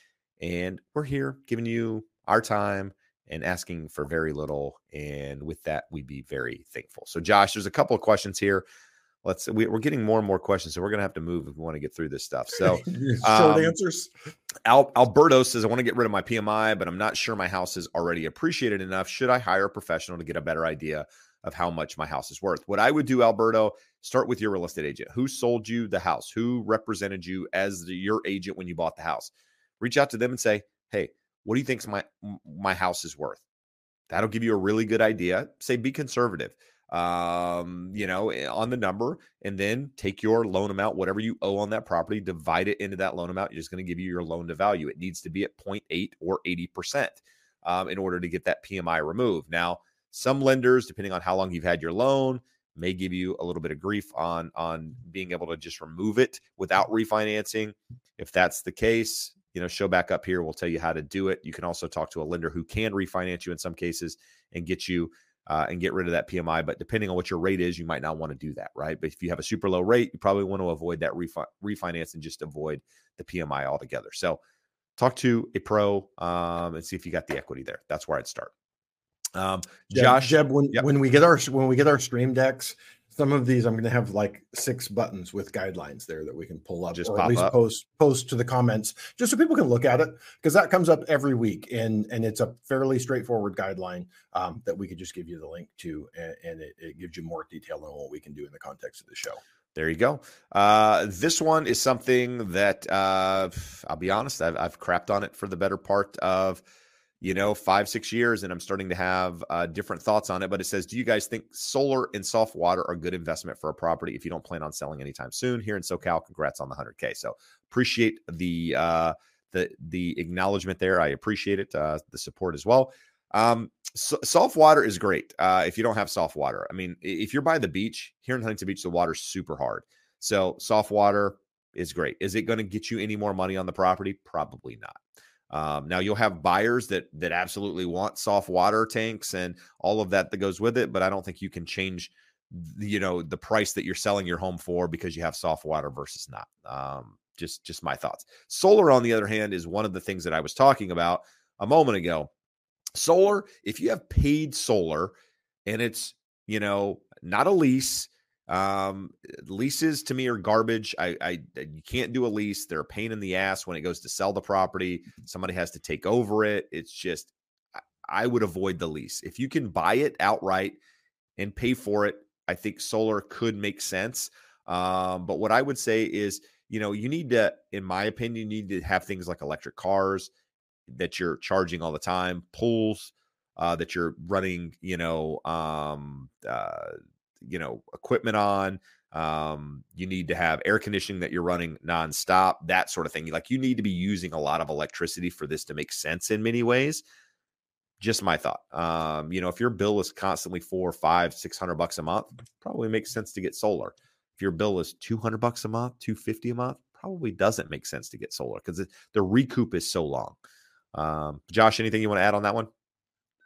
And we're here giving you our time and asking for very little. And with that, we'd be very thankful. So, Josh, there's a couple of questions here. Let's we, we're getting more and more questions, so we're gonna have to move if we want to get through this stuff. So, short um, answers. Al, Alberto says, I want to get rid of my PMI, but I'm not sure my house is already appreciated enough. Should I hire a professional to get a better idea of how much my house is worth? What I would do, Alberto, start with your real estate agent. Who sold you the house? Who represented you as the, your agent when you bought the house? Reach out to them and say, Hey, what do you think my my house is worth? That'll give you a really good idea. Say, be conservative. um, you know, eh, on the number, and then take your loan amount, whatever you owe on that property, divide it into that loan amount. You're just going to give you your loan to value. It needs to be at 0.8 or 80% um, in order to get that PMI removed. Now, some lenders, depending on how long you've had your loan, may give you a little bit of grief on on being able to just remove it without refinancing. If that's the case, you know, show back up here. We'll tell you how to do it. You can also talk to a lender who can refinance you in some cases and get you uh, and get rid of that PMI. But depending on what your rate is, you might not want to do that, right? But if you have a super low rate, you probably want to avoid that refi- refinance and just avoid the PMI altogether. So talk to a pro um, and see if you got the equity there. That's where I'd start. Um, Josh, Jeb, when, yep. when we get our when we get our stream decks, some of these I'm going to have like six buttons with guidelines there that we can pull up, just or at least up. post post to the comments, just so people can look at it because that comes up every week, and and it's a fairly straightforward guideline um, that we could just give you the link to, and, and it, it gives you more detail on what we can do in the context of the show. There you go. Uh, this one is something that uh, I'll be honest, I've, I've crapped on it for the better part of you know, five, six years, and I'm starting to have uh, different thoughts on it. But it says, Do you guys think solar and soft water are good investment for a property if you don't plan on selling anytime soon? Here in SoCal, congrats on the 100K. So appreciate the uh, the the acknowledgement there. I appreciate it, uh, the support as well. Um, so, soft water is great uh, if you don't have soft water. I mean, if you're by the beach here in Huntington Beach, the water's super hard. So soft water is great. Is it going to get you any more money on the property? Probably not. Um, now you'll have buyers that that absolutely want soft water tanks and all of that that goes with it, but I don't think you can change, you know, the price that you're selling your home for because you have soft water versus not. Um, just just my thoughts. Solar, on the other hand, is one of the things that I was talking about a moment ago. Solar, if you have paid solar and it's you know not a lease, um, leases to me are garbage. I, I, you can't do a lease. They're a pain in the ass when it goes to sell the property. Somebody has to take over it. It's just I, I would avoid the lease. If you can buy it outright and pay for it, I think solar could make sense. Um, but what I would say is, you know, you need to, in my opinion, you need to have things like electric cars that you're charging all the time, pools uh, that you're running, you know, um, uh, you know equipment on um, you need to have air conditioning that you're running nonstop, that sort of thing. Like you need to be using a lot of electricity for this to make sense in many ways. Just my thought. Um, you know, if your bill is constantly four, five, six hundred bucks a month, probably makes sense to get solar. If your bill is two hundred bucks a month, two fifty a month, probably doesn't make sense to get solar because the recoup is so long. Um, Josh, anything you want to add on that one?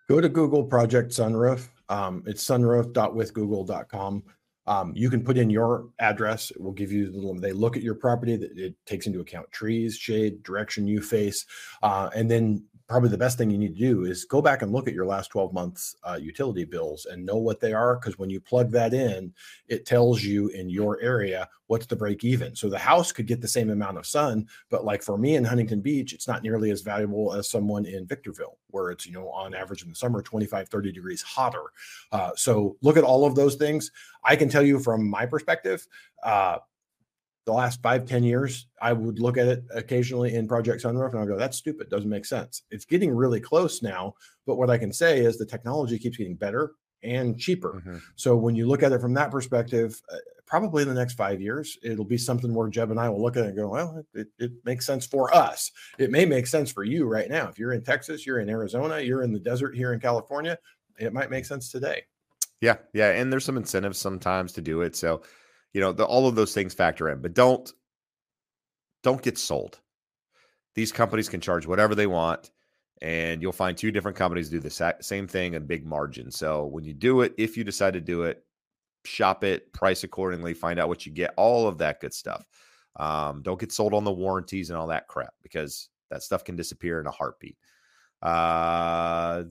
Go to Google Project Sunroof. Um, it's sunroof.withgoogle.com. Um, you can put in your address. It will give you the, they look at your property. That it takes into account trees, shade, direction you face, uh, and then probably the best thing you need to do is go back and look at your last 12 months uh, utility bills and know what they are because when you plug that in it tells you in your area what's the break even. So the house could get the same amount of sun but like for me in huntington beach it's not nearly as valuable as someone in victorville where it's you know on average in the summer 25 30 degrees hotter. Uh, so look at all of those things. I can tell you from my perspective uh, the last five ten years, I would look at it occasionally in Project Sunroof and I go, that's stupid, doesn't make sense. It's getting really close now. But what I can say is the technology keeps getting better and cheaper. Mm-hmm. So when you look at it from that perspective, uh, probably in the next five years, it'll be something where Jeb and I will look at it and go, well, it, it makes sense for us. It may make sense for you right now. If you're in Texas, you're in Arizona, you're in the desert here in California, it might make sense today. Yeah. Yeah. And there's some incentives sometimes to do it. So, you know, the, all of those things factor in, but don't don't get sold. These companies can charge whatever they want, and you'll find two different companies do the sa- same thing and big margin. So when you do it, if you decide to do it, shop it, price accordingly, find out what you get, all of that good stuff. Um, don't get sold on the warranties and all that crap because that stuff can disappear in a heartbeat. Uh,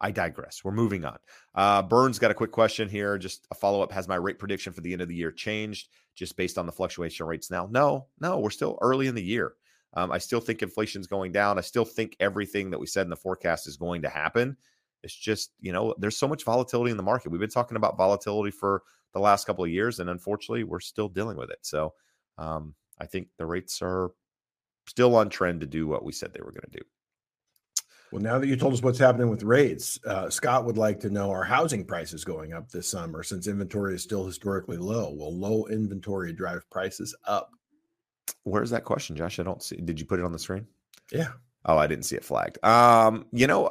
I digress. We're moving on. Uh, Burns got a quick question here. Just a follow up. Has my rate prediction for the end of the year changed just based on the fluctuation rates now? No, no, we're still early in the year. Um, I still think inflation's going down. I still think everything that we said in the forecast is going to happen. It's just, you know, there's so much volatility in the market. We've been talking about volatility for the last couple of years, and unfortunately, we're still dealing with it. So um, I think the rates are still on trend to do what we said they were going to do. Well, now that you told us what's happening with rates, uh, Scott would like to know: Are housing prices going up this summer since inventory is still historically low? Will low inventory drive prices up? Where's that question, Josh? I don't see. Did you put it on the screen? Yeah. Oh, I didn't see it flagged. Um, you know,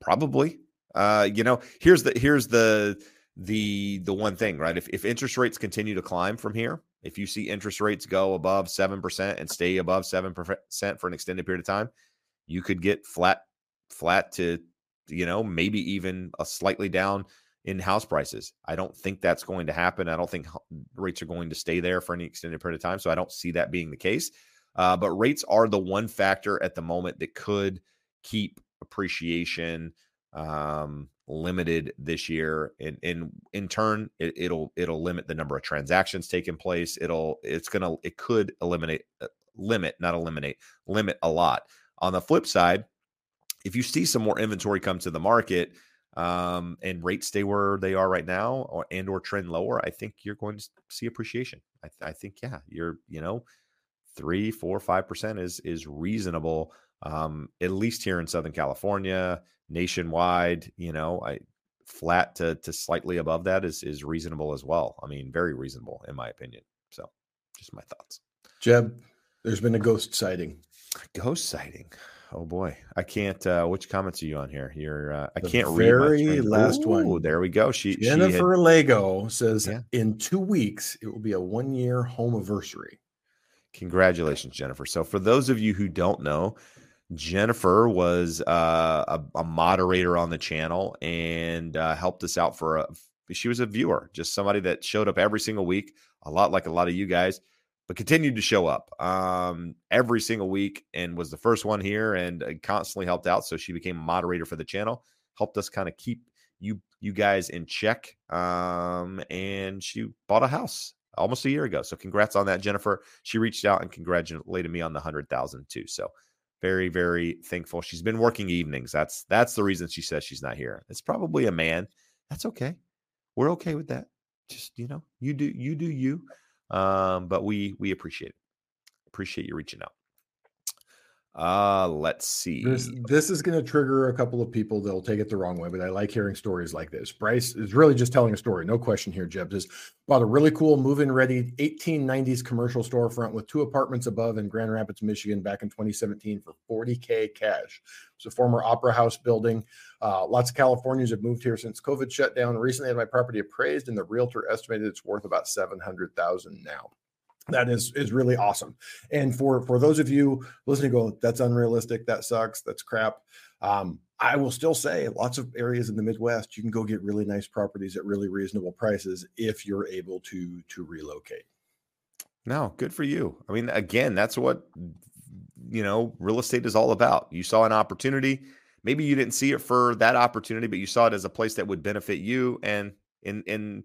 probably. Uh, you know, here's the here's the the the one thing, right? If if interest rates continue to climb from here, if you see interest rates go above seven percent and stay above seven percent for an extended period of time, you could get flat flat to you know maybe even a slightly down in house prices. I don't think that's going to happen. I don't think rates are going to stay there for any extended period of time. So I don't see that being the case. Uh, but rates are the one factor at the moment that could keep appreciation um, limited this year, and, and in turn, it, it'll it'll limit the number of transactions taking place. It'll it's gonna it could eliminate uh, limit not eliminate limit a lot. On the flip side, if you see some more inventory come to the market um, and rates stay where they are right now or and or trend lower, I think you're going to see appreciation. I, I think yeah, you're you know three, four, five percent is is reasonable. Um, at least here in Southern California, nationwide, you know, I flat to to slightly above that is is reasonable as well. I mean, very reasonable in my opinion. So, just my thoughts. Jeb, there's been a ghost sighting. A Ghost sighting. Oh boy, I can't. uh Which comments are you on here? You're. Uh, I The can't read. very last Ooh, one. There we go. She. she had- Jennifer Lego says Yeah. in two weeks it will be a one year home anniversary. Congratulations, Jennifer. So, for those of you who don't know, Jennifer was uh, a, a moderator on the channel and uh, helped us out for a. She was a viewer, just somebody that showed up every single week, a lot like a lot of you guys, but continued to show up um, every single week and was the first one here and uh, constantly helped out. So she became a moderator for the channel, helped us kind of keep you you guys in check. Um, and she bought a house almost a year ago. So congrats on that, Jennifer. She reached out and congratulated me on the hundred thousand too. So very, very thankful. She's been working evenings. That's that's the reason she says she's not here. It's probably a man. That's okay. We're okay with that. Just you know, you do you do you. Um, but we we appreciate it. Appreciate you reaching out. Uh let's see. This this is going to trigger a couple of people that'll take it the wrong way, but I like hearing stories like this. Bryce is really just telling a story, no question here. Jeb just bought a really cool move-in ready 1890s commercial storefront with two apartments above in Grand Rapids, Michigan, back in 2017 for 40k cash. It's a former opera house building. Uh, lots of Californians have moved here since COVID shut down. Recently, had my property appraised, and the realtor estimated it's worth about 700,000 now that is is really awesome and for for those of you listening go that's unrealistic that sucks that's crap um i will still say lots of areas in the midwest you can go get really nice properties at really reasonable prices if you're able to to relocate No, good for you. I mean, again, that's what you know, real estate is all about. You saw an opportunity. Maybe you didn't see it for that opportunity, but you saw it as a place that would benefit you and in in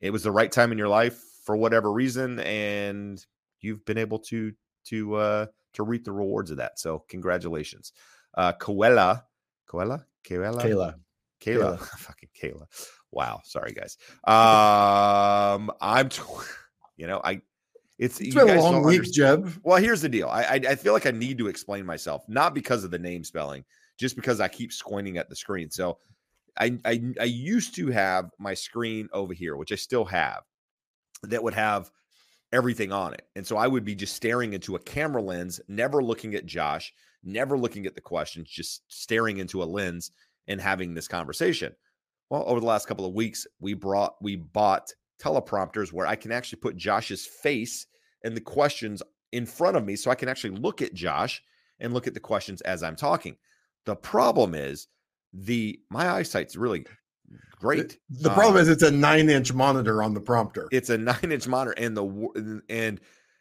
it was the right time in your life for whatever reason and you've been able to to uh to reap the rewards of that. So, congratulations. Uh Coella, Coella, Coella, kayla Kayla, fucking Kayla. Wow, sorry guys. Um, I'm, t- you know, I, it's, it's you been a long week understand- jeb Well, here's the deal. I, I, I feel like I need to explain myself, not because of the name spelling, just because I keep squinting at the screen. So, I, I, I used to have my screen over here, which I still have, that would have everything on it. And so I would be just staring into a camera lens, never looking at Josh, never looking at the questions, just staring into a lens and having this conversation. Well, over the last couple of weeks, we brought we bought teleprompters where I can actually put Josh's face and the questions in front of me so I can actually look at Josh and look at the questions as I'm talking. The problem is the my eyesight's really great. the problem Um, is it's a nine inch monitor on the prompter. It's a nine inch monitor and the and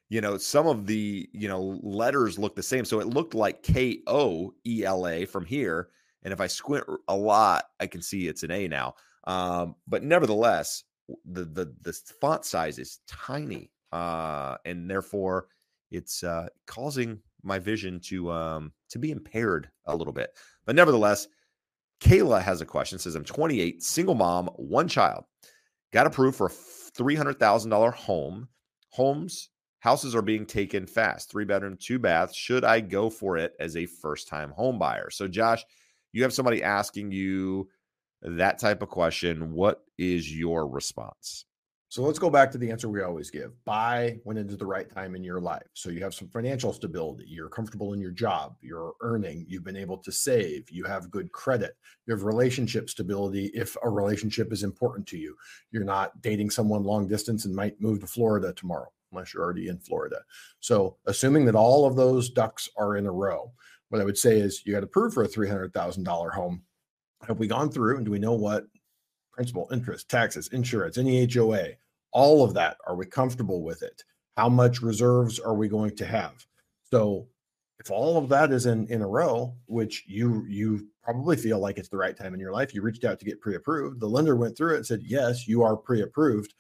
you know some of the you know letters look the same. So it looked like k-o-e-l-a from here and if i squint a lot i can see it's an a now. Um but nevertheless the the the font size is tiny uh and therefore it's uh causing my vision to um to be impaired a little bit. But nevertheless kayla has a question says i'm 28 single mom one child got approved for a $300,000 home. Homes, houses are being taken fast. Three bedroom, two baths. Should I go for it as a first time home buyer? So, Josh, you have somebody asking you that type of question, what is your response? So let's go back to the answer we always give buy when it is the right time in your life. So you have some financial stability, you're comfortable in your job, you're earning, you've been able to save, you have good credit, you have relationship stability if a relationship is important to you. You're not dating someone long distance and might move to Florida tomorrow, unless you're already in Florida. So assuming that all of those ducks are in a row, what I would say is you got to prove for a $300,000 home. Have we gone through and do we know what principal, interest, taxes, insurance, any HOA, all of that. Are we comfortable with it? How much reserves are we going to have? So if all of that is in in a row, which you you probably feel like it's the right time in your life, you reached out to get pre-approved. The lender went through it and said, "Yes, you are pre-approved."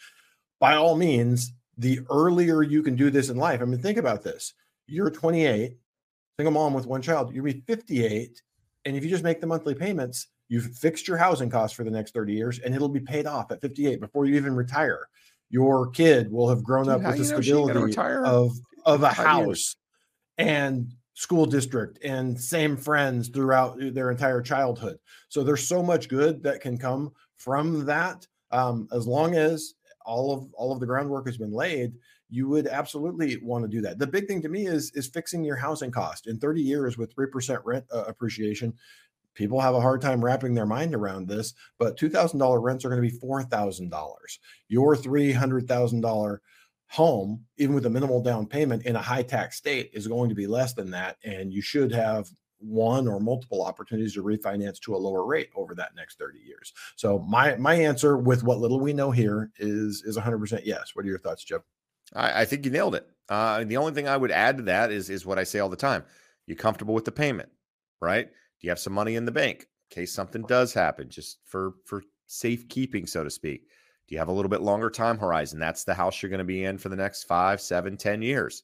By all means, the earlier you can do this in life. I mean, think about this. You're 28, single mom with one child. You'll be 58, and if you just make the monthly payments, you've fixed your housing costs for the next 30 years, and it'll be paid off at 58 before you even retire your kid will have grown Dude, up with the stability of of a house and school district and same friends throughout their entire childhood. So there's so much good that can come from that. Um, as long as all of all of the groundwork has been laid, you would absolutely want to do that. The big thing to me is is fixing your housing cost. In 30 years with 3% rent uh, appreciation, people have a hard time wrapping their mind around this, but $2,000 rents are going to be $4,000. Your $300,000 home, even with a minimal down payment in a high tax state, is going to be less than that. And you should have one or multiple opportunities to refinance to a lower rate over that next 30 years. So my my answer with what little we know here is is 100% yes. What are your thoughts, Jeb? I, I think you nailed it. Uh, the only thing I would add to that is is what I say all the time. You comfortable with the payment, right? Do you have some money in the bank in case something does happen, just for for safekeeping, so to speak? Do you have a little bit longer time horizon? That's the house you're going to be in for the next five, seven, ten years.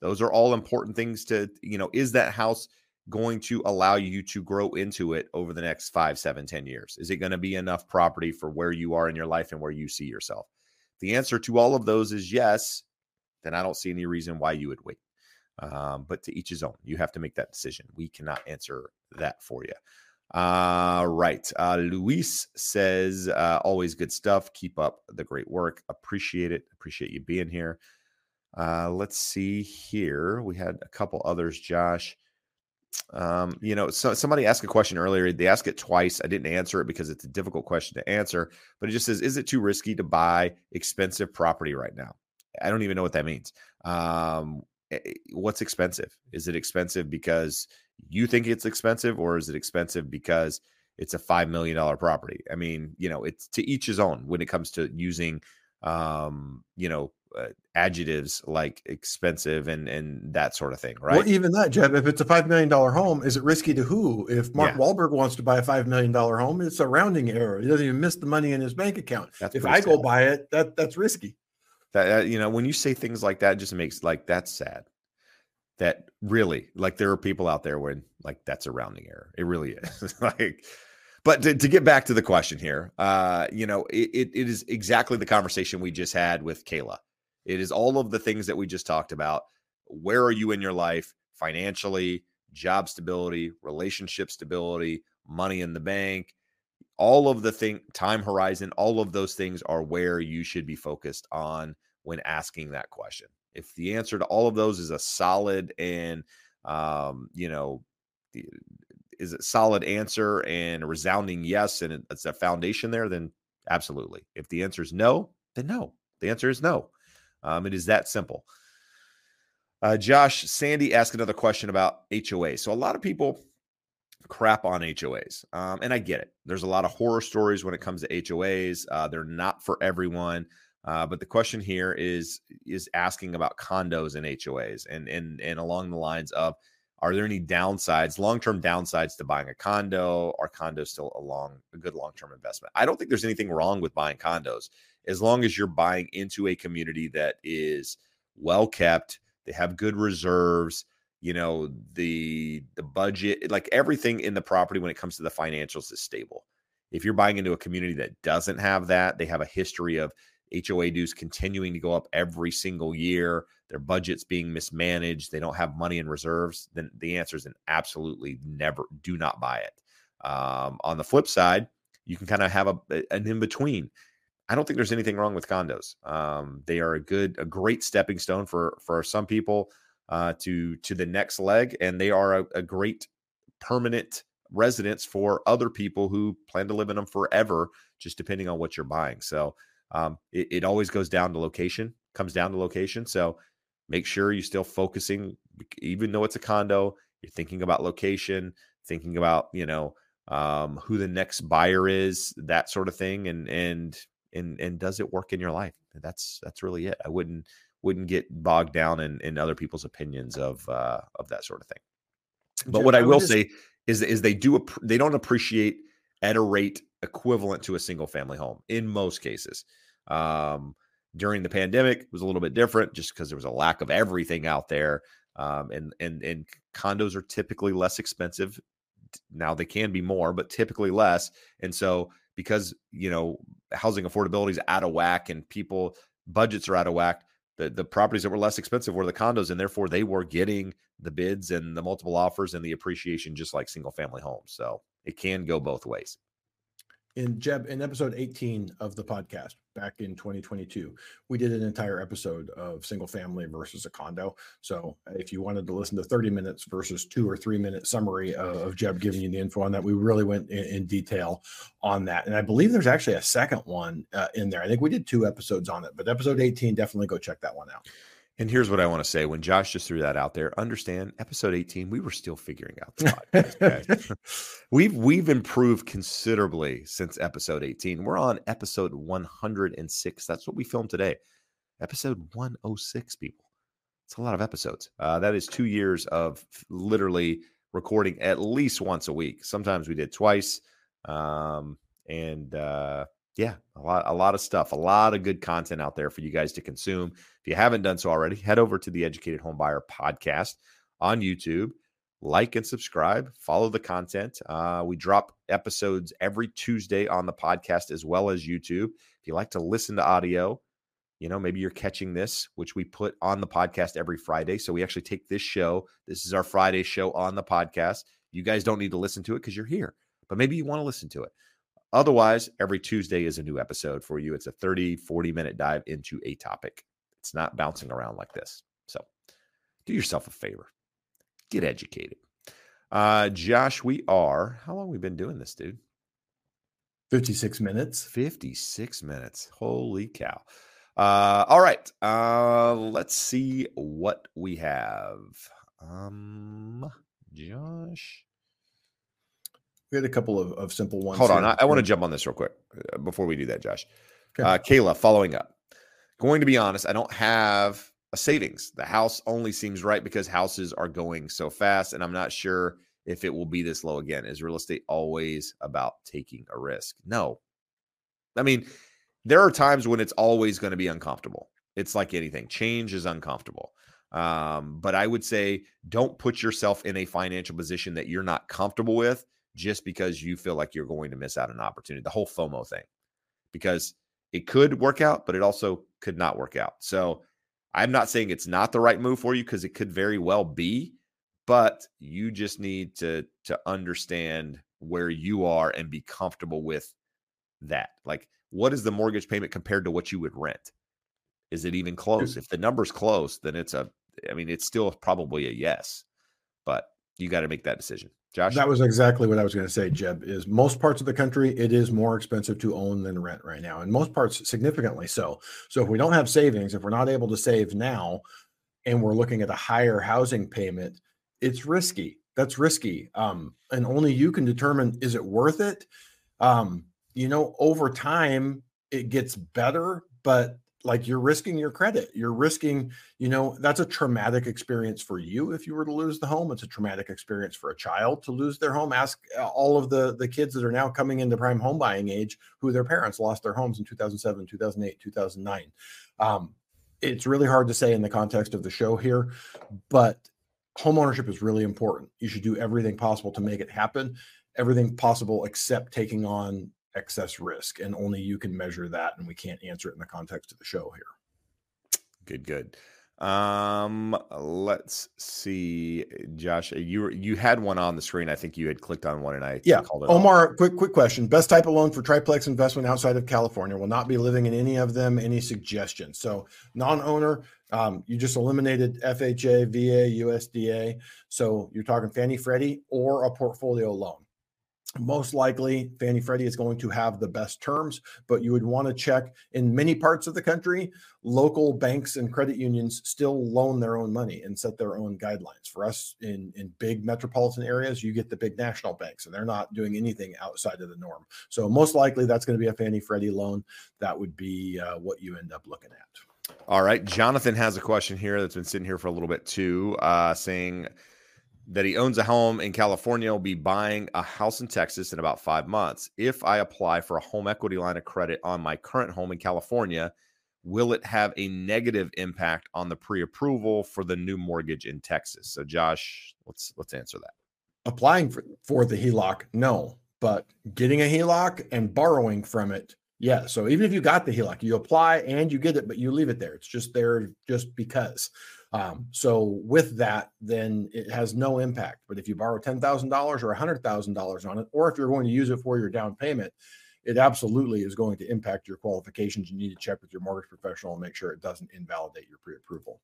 Those are all important things to, you know, is that house going to allow you to grow into it over the next five, seven, ten years? Is it going to be enough property for where you are in your life and where you see yourself? The answer to all of those is yes. Then I don't see any reason why you would wait. Um, but to each his own. You have to make that decision. We cannot answer that for you. Uh, right. Uh, Luis says, uh, always good stuff. Keep up the great work. Appreciate it. Appreciate you being here. Uh, let's see here. We had a couple others, Josh. Um, you know, so somebody asked a question earlier. They asked it twice. I didn't answer it because it's a difficult question to answer, but it just says, is it too risky to buy expensive property right now? I don't even know what that means. Um, what's expensive? Is it expensive because you think it's expensive, or is it expensive because it's a five million dollar property? I mean, you know, it's to each his own when it comes to using, um, you know, uh, adjectives like expensive and and that sort of thing, right? Well, even that, Jeb. If it's a five million dollar home, is it risky to who? If Mark yeah. Wahlberg wants to buy a five million dollar home, it's a rounding error. He doesn't even miss the money in his bank account. That's if I sad. go buy it, that that's risky. That you know, when you say things like that, just makes like that's sad. That really, like, there are people out there when like that's a rounding error. It really is. like, but to, to, get back to the question here, uh, you know, it, it, it is exactly the conversation we just had with Kayla. It is all of the things that we just talked about. Where are you in your life financially, job stability, relationship stability, money in the bank, all of the thing time horizon all of those things are where you should be focused on when asking that question. If the answer to all of those is a solid and um, you know is a solid answer and a resounding yes and it's a foundation there then absolutely. If the answer is no then no. The answer is no. Um, it is that simple. Uh, josh sandy asked another question about hoa so a lot of people crap on HOAs. Um, and I get it. There's a lot of horror stories when it comes to HOAs. Uh, they're not for everyone. Uh, but the question here is is asking about condos and HOAs and and and along the lines of are there any downsides, long-term downsides to buying a condo? Are condos still a long a good long-term investment? I don't think there's anything wrong with buying condos as long as you're buying into a community that is well kept, they have good reserves, you know the the budget like everything in the property when it comes to the financials is stable if you're buying into a community that doesn't have that they have a history of hoa dues continuing to go up every single year their budgets being mismanaged they don't have money in reserves then the answer is an absolutely never do not buy it Um, on the flip side, you can kind of have a, an in between. I don't think there's anything wrong with condos. Um, they are a good, a great stepping stone for for some people uh, to to the next leg, and they are a, a great permanent residence for other people who plan to live in them forever, just depending on what you're buying. So um, it, it always goes down to location, comes down to location. So make sure you're still focusing, even though it's a condo, you're thinking about location, thinking about, you know, um, who the next buyer is, that sort of thing. And, and, and, and does it work in your life? That's, that's really it. I wouldn't, wouldn't get bogged down in, in other people's opinions of, uh, of that sort of thing. But what I, I will just... say is, is they do, they don't appreciate at a rate equivalent to a single family home in most cases. Um, during the pandemic it was a little bit different just because there was a lack of everything out there. Um, and and and condos are typically less expensive. Now they can be more, but typically less. And so because you know housing affordability is out of whack and people budgets are out of whack, the, the properties that were less expensive were the condos, and therefore they were getting the bids and the multiple offers and the appreciation just like single family homes. So it can go both ways in Jeb in episode 18 of the podcast back in 2022 we did an entire episode of single family versus a condo. So if you wanted to listen to 30 minutes versus two or three minute summary of, of Jeb giving you the info on that we really went in, in detail on that. And I believe there's actually a second one uh, in there. I think we did two episodes on it but episode 18 definitely go check that one out and here's what I want to say: when Josh just threw that out there, understand episode 18, we were still figuring out the podcast. we've we've improved considerably since episode 18. We're on episode 106. That's what we filmed today. Episode 106, people. It's a lot of episodes. Uh, that is two years of literally recording at least once a week. Sometimes we did twice. Um, and uh, yeah, a lot, a lot of stuff, a lot of good content out there for you guys to consume. If you haven't done so already, head over to the Educated Homebuyer podcast on YouTube. Like and subscribe. Follow the content. Uh, we drop episodes every Tuesday on the podcast as well as YouTube. If you like to listen to audio, you know, maybe you're catching this, which we put on the podcast every Friday. So we actually take this show. This is our Friday show on the podcast. You guys don't need to listen to it because you're here, but maybe you want to listen to it. Otherwise, every Tuesday is a new episode for you. It's a 30, 40 minute dive into a topic. It's not bouncing around like this. So do yourself a favor, get educated. Uh, Josh, we are, how long we been doing this, dude? 56 minutes. 56 minutes. Holy cow. Uh, all right. Uh, let's see what we have. Um, Josh. We had a couple of, of simple ones. Hold on. I, I want to jump on this real quick uh, before we do that, Josh. Okay. Uh, Kayla, following up. Going to be honest, I don't have a savings. The house only seems right because houses are going so fast, and I'm not sure if it will be this low again. Is real estate always about taking a risk? No. I mean, there are times when it's always going to be uncomfortable. It's like anything, change is uncomfortable. Um, but I would say don't put yourself in a financial position that you're not comfortable with just because you feel like you're going to miss out an opportunity. The whole FOMO thing, because it could work out, but it also could not work out. So I'm not saying it's not the right move for you because it could very well be, but you just need to to understand where you are and be comfortable with that. Like, what is the mortgage payment compared to what you would rent? Is it even close? If the number's close, then it's a, I mean, it's still probably a yes, but you got to make that decision. Josh? That was exactly what I was going to say, Jeb. Is most parts of the country, it is more expensive to own than rent right now. And most parts, significantly so. So if we don't have savings, if we're not able to save now, and we're looking at a higher housing payment, it's risky. That's risky. Um, and only you can determine is it worth it? Um, you know, over time, it gets better, but like you're risking your credit. You're risking you know that's a traumatic experience for you if you were to lose the home. It's a traumatic experience for a child to lose their home. Ask uh, all of the the kids that are now coming into prime home buying age who their parents lost their homes in 2007 2008 2009 um, it's really hard to say in the context of the show here but home ownership is really important. You should do everything possible to make it happen. Everything possible except taking on excess risk and only you can measure that and we can't answer it in the context of the show here good good Um, let's see, Josh. You you had one on the screen. I think you had clicked on one, and I yeah. called it. Omar, off. quick quick question. Best type of loan for triplex investment outside of California. Will not be living in any of them. Any suggestions? So non-owner. Um, you just eliminated FHA, VA, USDA. So you're talking Fannie Freddie or a portfolio loan most likely Fannie Freddie is going to have the best terms, but you would want to check in many parts of the country, local banks and credit unions still loan their own money and set their own guidelines. For us in, in big metropolitan areas, you get the big national banks and they're not doing anything outside of the norm. So most likely that's going to be a Fannie Freddie loan. That would be uh, what you end up looking at. All right. Jonathan has a question here that's been sitting here for a little bit too, uh, saying, that he owns a home in California will be buying a house in Texas in about five months. If I apply for a home equity line of credit on my current home in California, will it have a negative impact on the pre-approval for the new mortgage in Texas? So, Josh, let's let's answer that. Applying for, for the HELOC, no, but getting a HELOC and borrowing from it, yeah. So even if you got the HELOC, you apply and you get it, but you leave it there. It's just there just because. Um, so with that, then it has no impact. But if you borrow ten thousand dollars or hundred thousand dollars on it, or if you're going to use it for your down payment, it absolutely is going to impact your qualifications. You need to check with your mortgage professional and make sure it doesn't invalidate your pre-approval.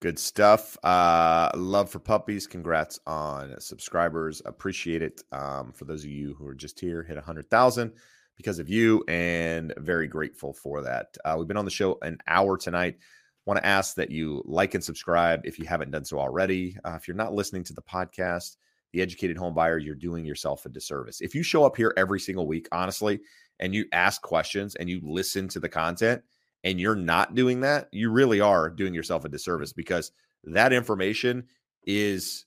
Good stuff. Uh, love for puppies. Congrats on subscribers. Appreciate it. Um, for those of you who are just here, hit a hundred thousand because of you, and very grateful for that. Uh, we've been on the show an hour tonight want to ask that you like and subscribe if you haven't done so already. Uh, if you're not listening to the podcast, The Educated Home Buyer, you're doing yourself a disservice. If you show up here every single week, honestly, and you ask questions and you listen to the content and you're not doing that, you really are doing yourself a disservice because that information is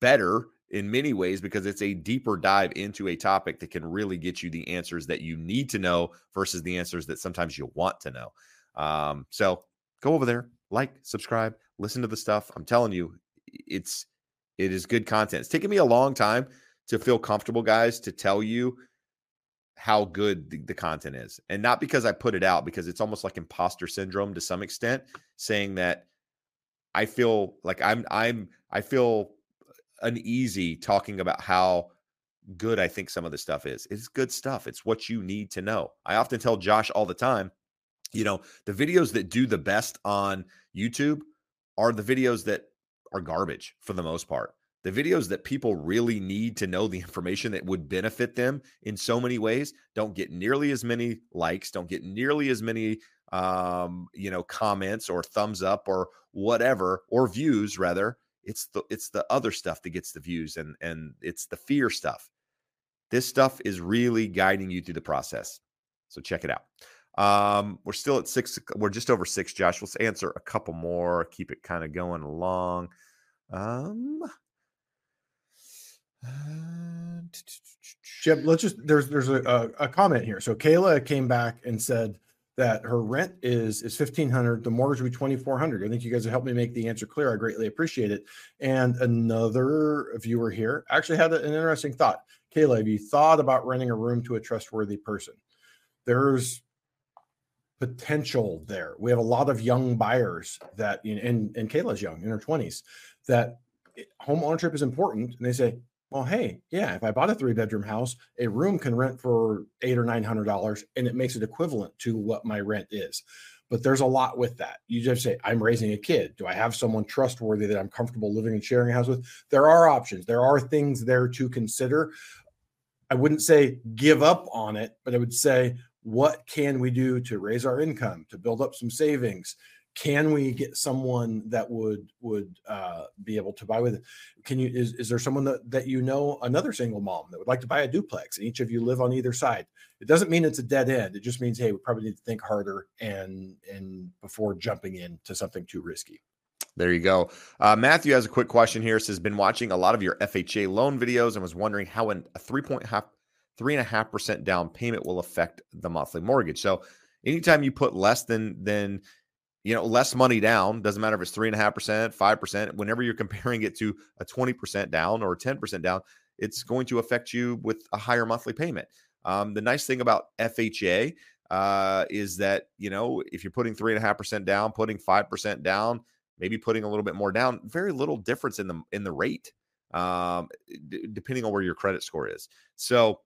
better in many ways because it's a deeper dive into a topic that can really get you the answers that you need to know versus the answers that sometimes you want to know. Um, so go over there, like, subscribe, listen to the stuff. I'm telling you, it's it is good content. It's taken me a long time to feel comfortable, guys, to tell you how good the, the, content is. And not because I put it out, because it's almost like imposter syndrome to some extent, saying that I feel like I'm I'm I feel uneasy talking about how good I think some of the stuff is. It's good stuff. It's what you need to know. I often tell Josh all the time, you know, the videos that do the best on YouTube are the videos that are garbage for the most part. The videos that people really need to know the information that would benefit them in so many ways don't get nearly as many likes, don't get nearly as many um, you know, comments or thumbs up or whatever or views rather. It's the it's the other stuff that gets the views and and it's the fear stuff. This stuff is really guiding you through the process. So check it out. Um, we're still at six. We're just over six. Josh, let's answer a couple more. Keep it kind of going along. Um, Jeb, let's just there's there's a, a, comment here. So Kayla came back and said that her rent is is fifteen hundred, the mortgage will be twenty four hundred. I think you guys have helped me make the answer clear. I greatly appreciate it. And another viewer here actually had an interesting thought. Kayla, have you thought about renting a room to a trustworthy person? There's potential there. We have a lot of young buyers that, and, and Kayla's young in her 20s, that eh, home ownership is important. And they say, well, hey, yeah, if I bought a three bedroom house, a room can rent for eight or nine hundred dollars, and it makes it equivalent to what my rent is. But there's a lot with that. You just say, I'm raising a kid. Do I have someone trustworthy that I'm comfortable living and sharing a house with? There are options. There are things there to consider. I wouldn't say give up on it, but I would say, what can we do to raise our income to build up some savings can we get someone that would would uh, be able to buy with it can you is, is there someone that, that you know another single mom that would like to buy a duplex and each of you live on either side it doesn't mean it's a dead end it just means hey we probably need to think harder and and before jumping into something too risky there you go. Uh, Matthew has a quick question here. Says been watching a lot of your FHA loan videos and was wondering how an, a three point half three and a half percent down payment will affect the monthly mortgage. So anytime you put less than than you know less money down, doesn't matter if it's three and a half percent, five percent. Whenever you're comparing it to a twenty percent down or ten percent down, it's going to affect you with a higher monthly payment. Um, the nice thing about FHA uh, is that you know if you're putting three and a half percent down, putting five percent down, maybe putting a little bit more down, very little difference in the in the rate, um, d- depending on where your credit score is. So,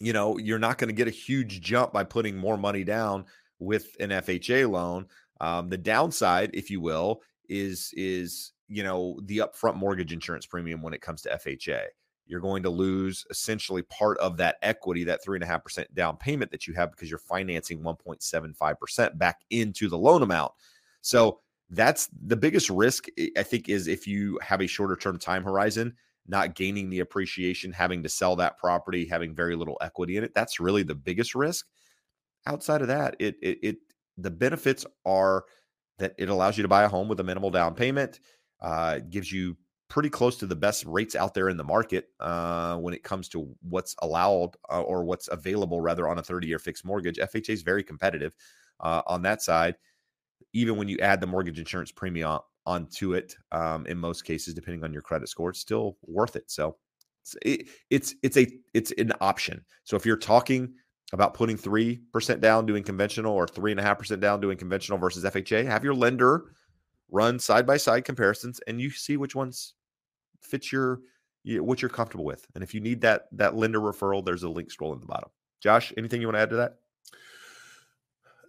you know, you're not going to get a huge jump by putting more money down with an FHA loan. Um, the downside, if you will, is is you know the upfront mortgage insurance premium when it comes to FHA. You're going to lose essentially part of that equity, that three and a half percent down payment that you have because you're financing 1.75% back into the loan amount. So that's the biggest risk, I think, is if you have a shorter term time horizon, not gaining the appreciation, having to sell that property, having very little equity in it. That's really the biggest risk. Outside of that, it it, it the benefits are that it allows you to buy a home with a minimal down payment. Uh, it gives you pretty close to the best rates out there in the market uh, when it comes to what's allowed uh, or what's available rather on a 30 year fixed mortgage. FHA is very competitive uh, on that side. Even when you add the mortgage insurance premium onto it, um, in most cases, depending on your credit score, it's still worth it. So it's it, it's it's a it's an option. So if you're talking about putting three percent down doing conventional or three and a half percent down doing conventional versus FHA, have your lender run side by side comparisons and you see which ones fits your what you're comfortable with. And if you need that that lender referral, there's a link scroll in the bottom. Josh, anything you want to add to that?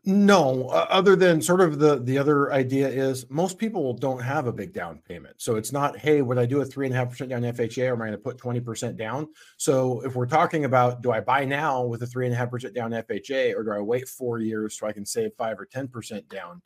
No, other than sort of the the other idea is most people don't have a big down payment. So it's not, hey, would I do a three and a half percent down FHA or am I going to put 20% down? So if we're talking about do I buy now with a three and a half percent down FHA or do I wait four years so I can save five or 10% down?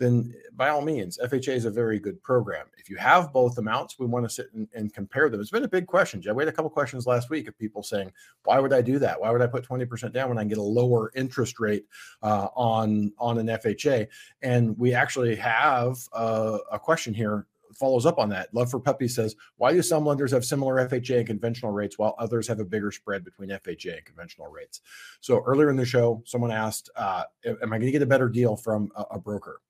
Then by all means, FHA is a very good program. If you have both amounts, we want to sit and, and compare them. It's been a big question, Jeb. We had a couple questions last week of people saying, "Why would I do that? Why would I put twenty percent down when I can get a lower interest rate uh, on on an FHA?" And we actually have uh, a question here follows up on that. Love for Puppy says, "Why do some lenders have similar FHA and conventional rates while others have a bigger spread between FHA and conventional rates?" So earlier in the show, someone asked, uh, "Am I going to get a better deal from a, a broker?"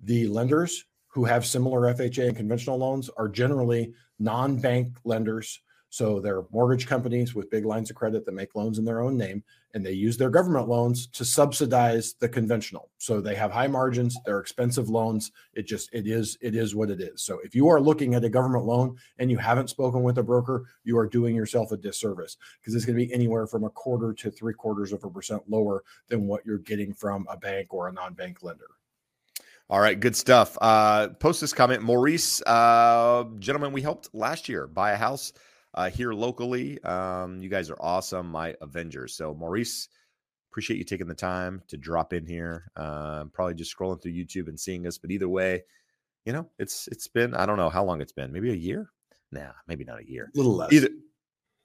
The lenders who have similar FHA and conventional loans are generally non bank lenders. So they're mortgage companies with big lines of credit that make loans in their own name, and they use their government loans to subsidize the conventional. So they have high margins, they're expensive loans. It just it is it is what it is. So if you are looking at a government loan and you haven't spoken with a broker, you are doing yourself a disservice because it's going to be anywhere from a quarter to three quarters of a percent lower than what you're getting from a bank or a non-bank lender. All right, good stuff. Uh, post this comment, Maurice, uh, gentlemen. We helped last year buy a house uh, here locally. Um, you guys are awesome, my Avengers. So, Maurice, appreciate you taking the time to drop in here. Uh, probably just scrolling through YouTube and seeing us, but either way, you know, it's it's been I don't know how long it's been, maybe a year. Nah, maybe not a year. A little less. Either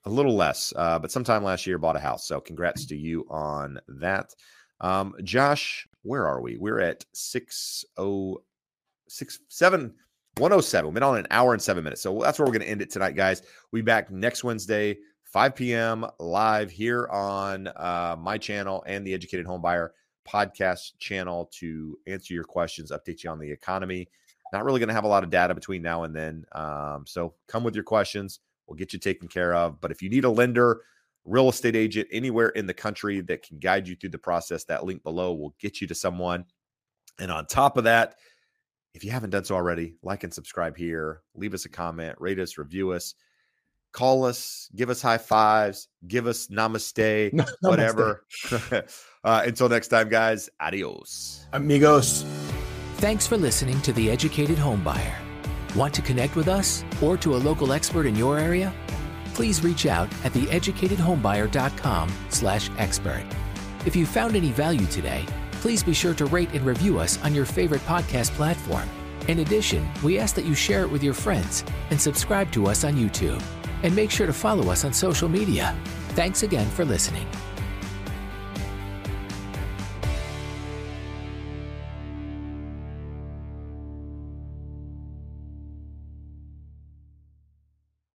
a little less, uh, but sometime last year bought a house. So, congrats to you on that. Um, Josh, where are we? We're at 607 107. We've been on an hour and seven minutes. So that's where we're going to end it tonight, guys. We'll be back next Wednesday, 5 p.m. live here on uh, my channel and the Educated Homebuyer podcast channel to answer your questions, update you on the economy. Not really going to have a lot of data between now and then. Um, so come with your questions. We'll get you taken care of. But if you need a lender, real estate agent anywhere in the country that can guide you through the process. That link below will get you to someone. And on top of that, if you haven't done so already, like and subscribe here, leave us a comment, rate us, review us, call us, give us high fives, give us namaste, namaste. whatever. uh, until next time, guys, adios. Amigos. Thanks for listening to The Educated Homebuyer. Want to connect with us or to a local expert in your area? Please reach out at theeducatedhomebuyer.com slash expert. If you found any value today, please be sure to rate and review us on your favorite podcast platform. In addition, we ask that you share it with your friends and subscribe to us on YouTube. And make sure to follow us on social media. Thanks again for listening.